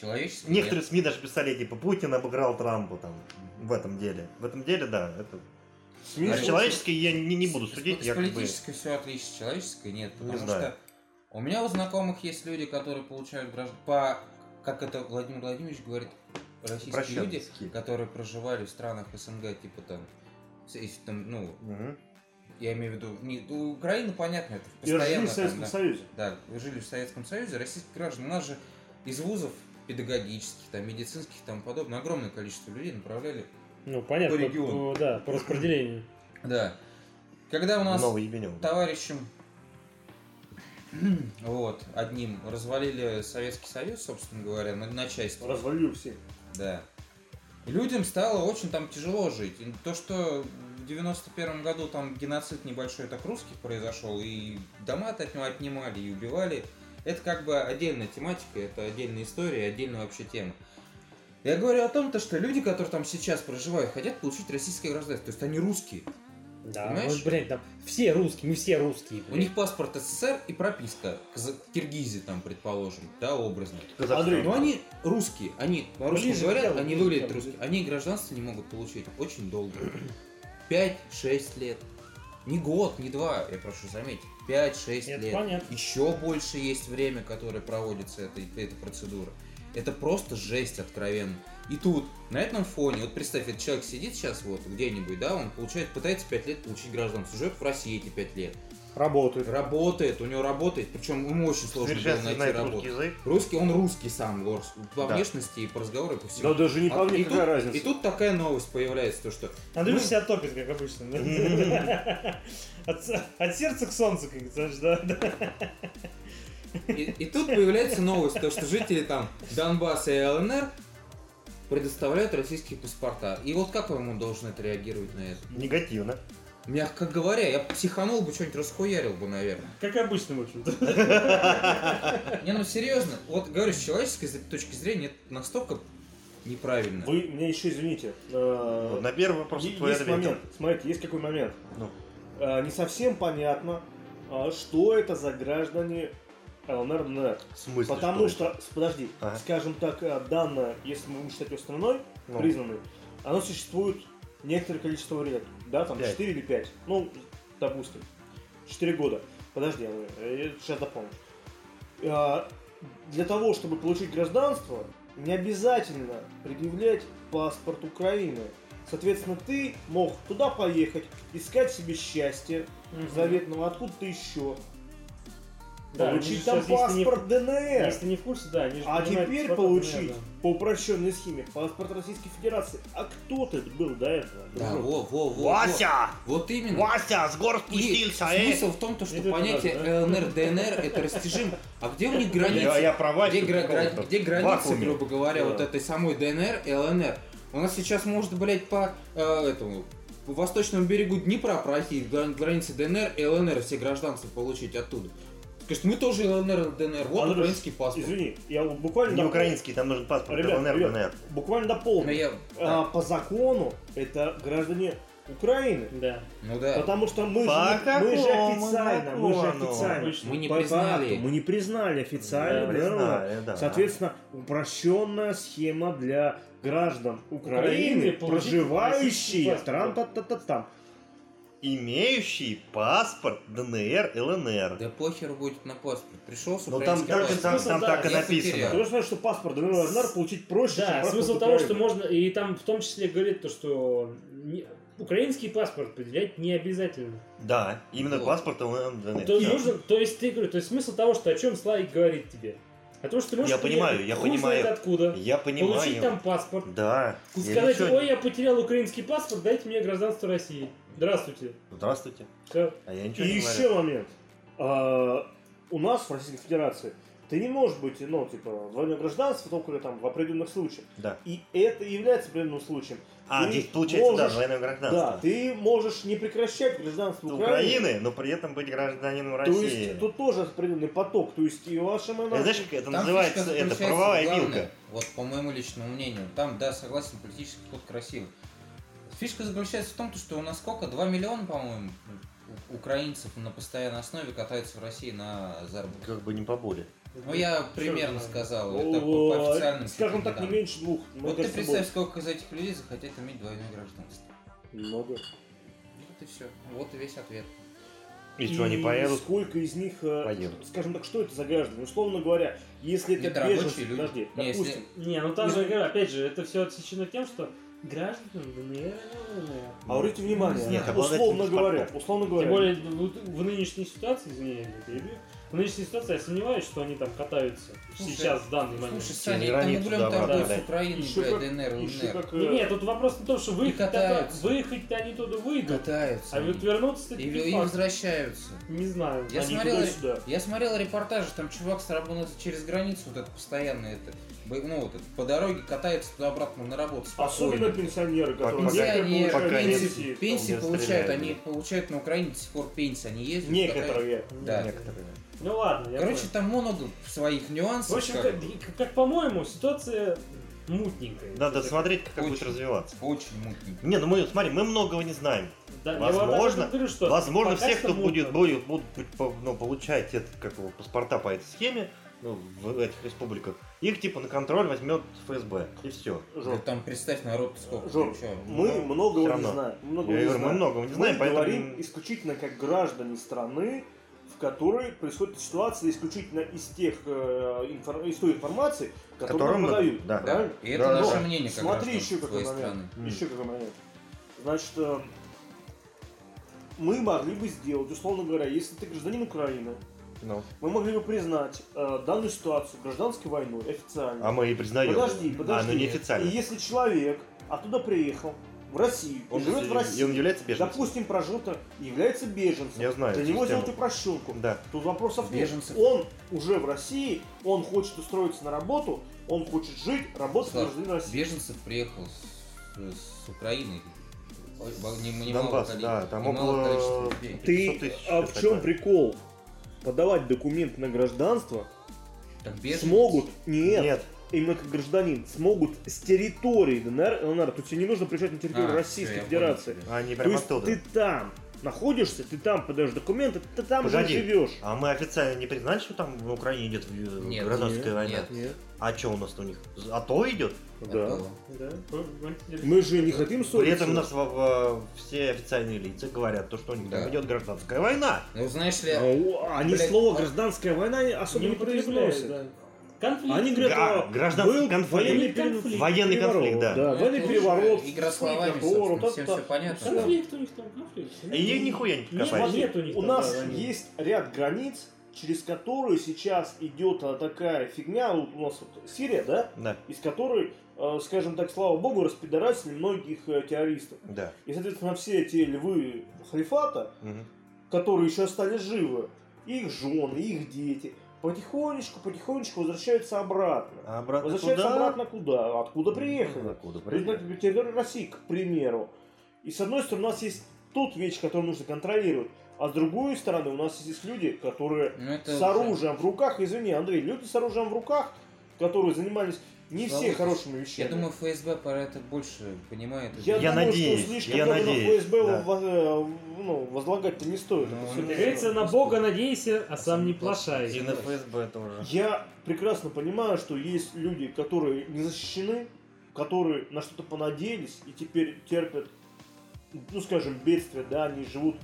Человеческий. Некоторые СМИ даже писали, типа, Путин обыграл Трампа там в этом деле. В этом деле, да, это СМИ А слушают. человеческий я не, не буду С- судить, С, я как бы... политической все отлично, с человеческой нет. Не Потому знаю. что у меня у знакомых есть люди, которые получают граждан по, как это Владимир Владимирович говорит, российские люди, которые проживали в странах СНГ, типа там, с- если там, ну, Мгм. я имею в виду, не, у Украины, понятно, это И разжили постоянно. в Советском там, да. Союзе. Да, вы жили в Советском Союзе, российских граждан. У нас же из вузов педагогических, там, медицинских и тому подобное огромное количество людей направляли. Ну, понятно, По региону. по- да, по распределению. Да. Когда у нас Новый товарищем вот, одним развалили Советский Союз, собственно говоря, на, на части. Развалил все. Да. Людям стало очень там тяжело жить. И то, что в 91 году там геноцид небольшой так русских произошел, и дома от него отнимали, и убивали, это как бы отдельная тематика, это отдельная история, отдельная вообще тема. Я говорю о том, то, что люди, которые там сейчас проживают, хотят получить российское гражданство. То есть они русские. Да, Понимаешь? ну, блядь, там все русские, мы все русские. У блядь. них паспорт СССР и прописка. Каза- Киргизии там, предположим, да, образно. Казахстан. Андрей, Но они русские, они по-русски Ближе к говорят, делу, они ближе к выглядят делу. русские. Они гражданство не могут получить очень долго. 5-6 лет. Не год, не два, я прошу заметить. 5-6 Это лет. понятно. Еще больше есть время, которое проводится этой, эта процедура. Это просто жесть откровенно. И тут, на этом фоне, вот представь, этот человек сидит сейчас вот где-нибудь, да, он получает, пытается 5 лет получить гражданство, живет в России эти 5 лет. Работают. Работает, у него работает, причем ему очень сложно было найти работу. русский язык. Русский, он русский сам, Лорс, по Да. внешности и по разговору, и по всему. Да даже не А- по и, мне, тут, какая разница. и тут такая новость появляется, то что Андрюша Ну. себя топит, как обычно. От сердца к солнцу, как говорится, да, да. и, и тут появляется новость, то что жители там Донбасса и ЛНР предоставляют российские паспорта. И вот как он должен это реагировать на это? Негативно. Мягко говоря, я психанул бы, что-нибудь расхуярил бы, наверное. Как обычно, в общем-то. Не, ну серьезно, вот говорю, с человеческой точки зрения это настолько неправильно. Вы мне еще извините. э, на первый вопрос твой есть момент. Смотрите, есть какой момент. Ну. Э, Не совсем понятно, а, что это за граждане ЛНР, ДНР. В смысле? Потому что, с- подожди, Ага. скажем так, э, данное, если мы будем считать ее страной, Ну. признанной, оно существует некоторое количество лет, да, там Пять. 4 или 5, ну, допустим, 4 года. Подожди, я сейчас дополню. А, Для того, чтобы получить гражданство, не обязательно предъявлять паспорт Украины. Соответственно, ты мог туда поехать, искать себе счастье Мгм. заветного откуда-то еще, Да, получить там сейчас, если не- паспорт ДНР. Если не в курсе, да, они же А теперь паспорт получить ДНР, да. по упрощенной схеме паспорт Российской Федерации. А кто ты был до этого? Да, во, во, во. Вася! Вот, вот именно. Вася, с гор И спустился, э! смысл в том, то, что понятие надо, да? ЛНР, ДНР это растяжимо. А где у них Я, границы? я про Васю Где, гра- гра- где границы, грубо говоря, Да. вот этой самой ДНР и ЛНР? У нас сейчас может, блядь, по э, этому по восточному берегу Днепра пройти, грани- границы ДНР и ЛНР все гражданство получить оттуда. Скажет, мы тоже ЛНР ДНР, вот Андрюш, украинский паспорт. Извини, я буквально... Не доп- украинский, там нужен паспорт Ребят, ЛНР, ребят, ДНР. Буквально дополню. я, А, по закону это граждане Украины. Да. ну да, Потому что мы, По же, мы же официально, мы же официально. мы не по признали. факту, мы не признали официально. Да, признали, да. Соответственно, упрощенная схема для граждан Украины, Украины проживающие паспорт. там та та та там Имеющий паспорт ДНР, ЛНР. да похер будет на паспорт. Пришел с Ну там, так, там, Смысл, там да, так и написано. Ты знаешь, что паспорт ДНР получить проще, чем Да, паспорт смысл того, Украины. что можно, и там в том числе говорит то, что не- украинский паспорт предъявлять не обязательно. Да, именно Вот. паспорт ЛНР, ДНР. То, Всё. нужно, то есть ты говорю, то есть смысл того, что о чем Славик говорит тебе. О том, что ты можешь Я понимаю, я понимаю. знает откуда, Я получить понимаю. там паспорт, Да. Я сказать, ничего ой, я потерял украинский паспорт, дайте мне гражданство России. Здравствуйте. Здравствуйте. Все. А я ничего И не еще говорю. момент. А, у нас в Российской Федерации ты не можешь быть, ну, типа, двойное гражданство только там в определенных случаях. Да. И это является определенным случаем. А, Ты здесь получается, да, можешь- Да, гражданство. ты можешь не прекращать гражданство Украины. Украины, но при этом быть гражданином То России. есть тут тоже определенный поток. То есть и ваша Это, знаешь, как это Там называется, это правовая в главном, вилка. Вот по моему личному мнению. Там, да, согласен, политический ход красивый. Фишка заключается в том, то, что у нас сколько? 2 миллиона, по-моему, украинцев на постоянной основе катаются в России на заработок. Как бы не по боли. Ну, я примерно сказал, это по, по официальным Скажем так, не меньше двух. Вот ты представь, больше. сколько из этих людей захотят иметь двойное гражданство. Много. Вот и все. Вот и весь ответ. И что, они поедут? Сколько из них, э, Поедут. скажем так, что это за граждане? Условно говоря, если это рабочие беженцы, люди. подожди, Не, если- допустим, Не, ну там же, говорю, опять же, это все отсечено тем, что граждане ДНР, а обратите внимание, Нет, условно говоря, условно Тем говоря, более вот в нынешней ситуации, перебью, в нынешней ситуации я сомневаюсь, что они там катаются Слушай, сейчас, в данный момент. Слушай, Саня, там углем да, торгуют да. с Украиной, еще блядь, ДНР, ЛНР. как, э, Не, нет, тут вопрос в том, что выехать, выехать-то они туда выйдут, Катаются. а вот вернуться И, и возвращаются. Не знаю. Я они смотрел, туда-сюда. я смотрел репортажи, там чувак сработал через границу, вот это постоянно это, ну вот это, по дороге катается туда-обратно на работу Особенно спокойно. пенсионеры, которые Пенсионеры, получают пока не- пенсии, там, Пенсии не получают, стреляют. они получают на Украине до сих пор пенсии, они ездят. Некоторые. Да. Некоторые. Ну ладно, я Короче, понял. там много своих нюансов. В общем, как как, как- по-моему, ситуация мутненькая. Надо Это- смотреть, как будет Очень. развиваться. очень мутненько. Не, ну мы, смотри, мы многого не знаем. Да, я Возможно, говорю, что Возможно, пока все, что кто мутно. будет, будет, будут по- ну, получать это, как его, паспорта по этой схеме, ну, в этих республиках, их типа на контроль возьмет ФСБ. И все. Жор, Там представь народ сколько Жор, получает. мы Ну, многого не знаем. Я Многого не говорю, мы знаем. многого не знаем, Мы поэтому... говорим исключительно как граждане страны, в которой происходит ситуация исключительно из тех э, инфор- из той информации, которую нам мы- подают. да. Правильно? И это Да, наше да. мнение, как Смотри еще какой момент. страны. Еще какой момент. Значит, э, мы могли бы сделать, условно говоря, если ты гражданин Украины, Ну, мы могли бы признать э, данную ситуацию гражданской войной официально. а мы и признаем. Подожди, подожди. А, ну неофициально. И если человек оттуда приехал в Россию, и Он, живет в России, и он является беженцем. допустим, прожил то, является беженцем, Я знаю для него сделать упрощенку. Да. Тут вопросов нет. Беженцев. Он уже в России, он хочет устроиться на работу, он хочет жить, работать Слав, гражданин России. Беженцев приехал с, с Украины. Ой, во- не- немалое Донбасс, коли- да, там около-. Ты, 500 тысяч, а в чем такое. прикол? Подавать документ на гражданство Так беженцы- смогут, нет, Нет. Именно как гражданин, смогут с территории ДНР, ЛНР, тут тебе не нужно приезжать на территорию А, Российской всё, я Федерации. Они То прям есть оттуда. ты там, находишься, ты там подаешь документы, ты там Погоди. же живешь. А мы официально не признали, что там на Украине идет Нет, гражданская нет, война? нет. Нет. А что у нас у них? А то идет? Да. Да. Мы же не хотим При ссориться. этом у нас во- во- все официальные лица говорят, то, что у них там Да. идет гражданская война. Ну, знаешь ли, А, Они Блядь, слово а- гражданская война особо не, произносят. да. Конфликт. Они говорят, Га- а, гражданский был конфликт. военный Конфликт. Военный переворот, конфликт, да. Да, военный это переворот. игра словами, собственно, вот всем всё понятно. Конфликт у них там, конфликт. И нихуя не нет у них У там, нас да, есть ряд границ, через которые сейчас идет а, такая фигня, вот у нас вот Сирия, да, Да, из которой, э, скажем так, слава богу, распидорасили многих э, террористов. да. И, соответственно, все эти львы халифата, Мгм. которые еще остались живы, их жены, их дети, потихонечку, потихонечку возвращаются обратно. А обратно Возвращаются куда? обратно куда? Откуда приехали? Откуда То есть, приехали? на территорию России, к примеру. И с одной стороны, у нас есть тут вещь, которую нужно контролировать, а с другой стороны, у нас есть люди, которые ну, с уже- оружием в руках, извини, Андрей, люди с оружием в руках, которые занимались не все хорошими Я вещами. думаю, ФСБ про это больше понимает. Я Я думаю, надеюсь, что слишком я надеюсь, ФСБ да. во- э, ну, возлагать-то не стоит. Ну, Это говорится, на Бога надейся, а сам не И плашай. на ФСБ тоже. Я прекрасно понимаю, что есть люди, которые не защищены, которые на что-то понадеялись и теперь терпят, ну скажем, бедствия, да, они живут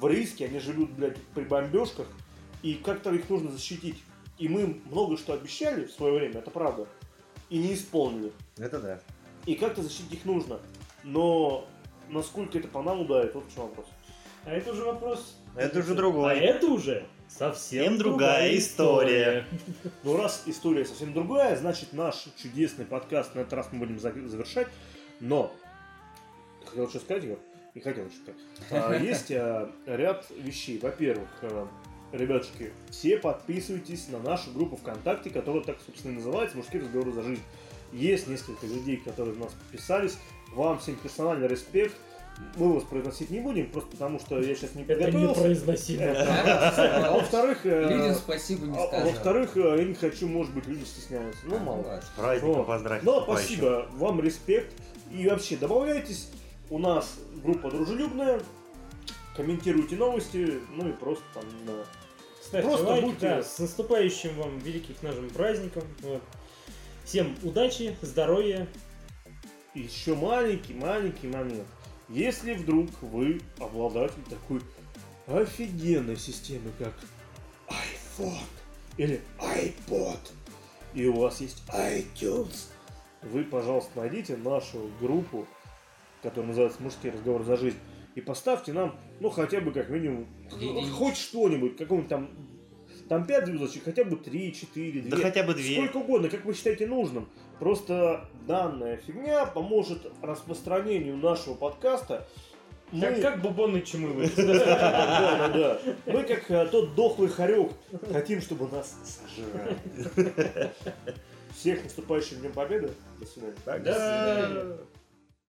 в риске, они живут, блядь, при бомбежках, и как-то их нужно защитить. И мы много что обещали в свое время, это правда, и не исполнили. Это да. И как-то защитить их нужно. Но насколько это по нам ударит, вот в чем вопрос. А это уже вопрос... Это уже А другой. это уже совсем Совсем другая история. Ну, раз история совсем другая, значит, наш чудесный подкаст на этот раз мы будем за- завершать. Но, хотел что сказать, Игорь? Не хотел что сказать. А, Есть а, ряд вещей. Во-первых, а, ребятушки, все подписывайтесь на нашу группу ВКонтакте, которая так, собственно, и называется «Мужские разговоры за жизнь». Есть несколько людей, которые в нас подписались. Вам всем персональный респект. Мы вас произносить не будем, просто потому что я сейчас не Это подготовился. непроизносимо. А во-вторых, э, Людям спасибо не а- скажу. во-вторых, э, я не хочу, может быть, люди стесняются. Ну, мало. праздником поздравить. Но наступающим. спасибо, вам респект. И вообще, добавляйтесь. У нас группа дружелюбная. Комментируйте новости, ну и просто там, не знаю. Ставьте Просто лайки, будьте- да, с наступающим вам великих нашим праздником. Вот. Всем удачи, здоровья. Еще маленький, маленький момент. Если вдруг вы обладатель такой офигенной системы, как iPhone или iPod, и у вас есть iTunes, вы, пожалуйста, найдите нашу группу, которая называется «Мужские разговоры за жизнь», и поставьте нам, ну, хотя бы, как минимум, Единицу. хоть что-нибудь, какого-нибудь там, там 5 звездочек, хотя бы 3, 4, 2. Да хотя бы две. Сколько угодно, как вы считаете нужным. Просто данная фигня поможет распространению нашего подкаста. Мы... Как, как бубонный чумы. Да, да, да. Мы как э, тот дохлый хорек хотим, чтобы нас сожрали. Всех наступающим Днем Победы. До свидания. Да.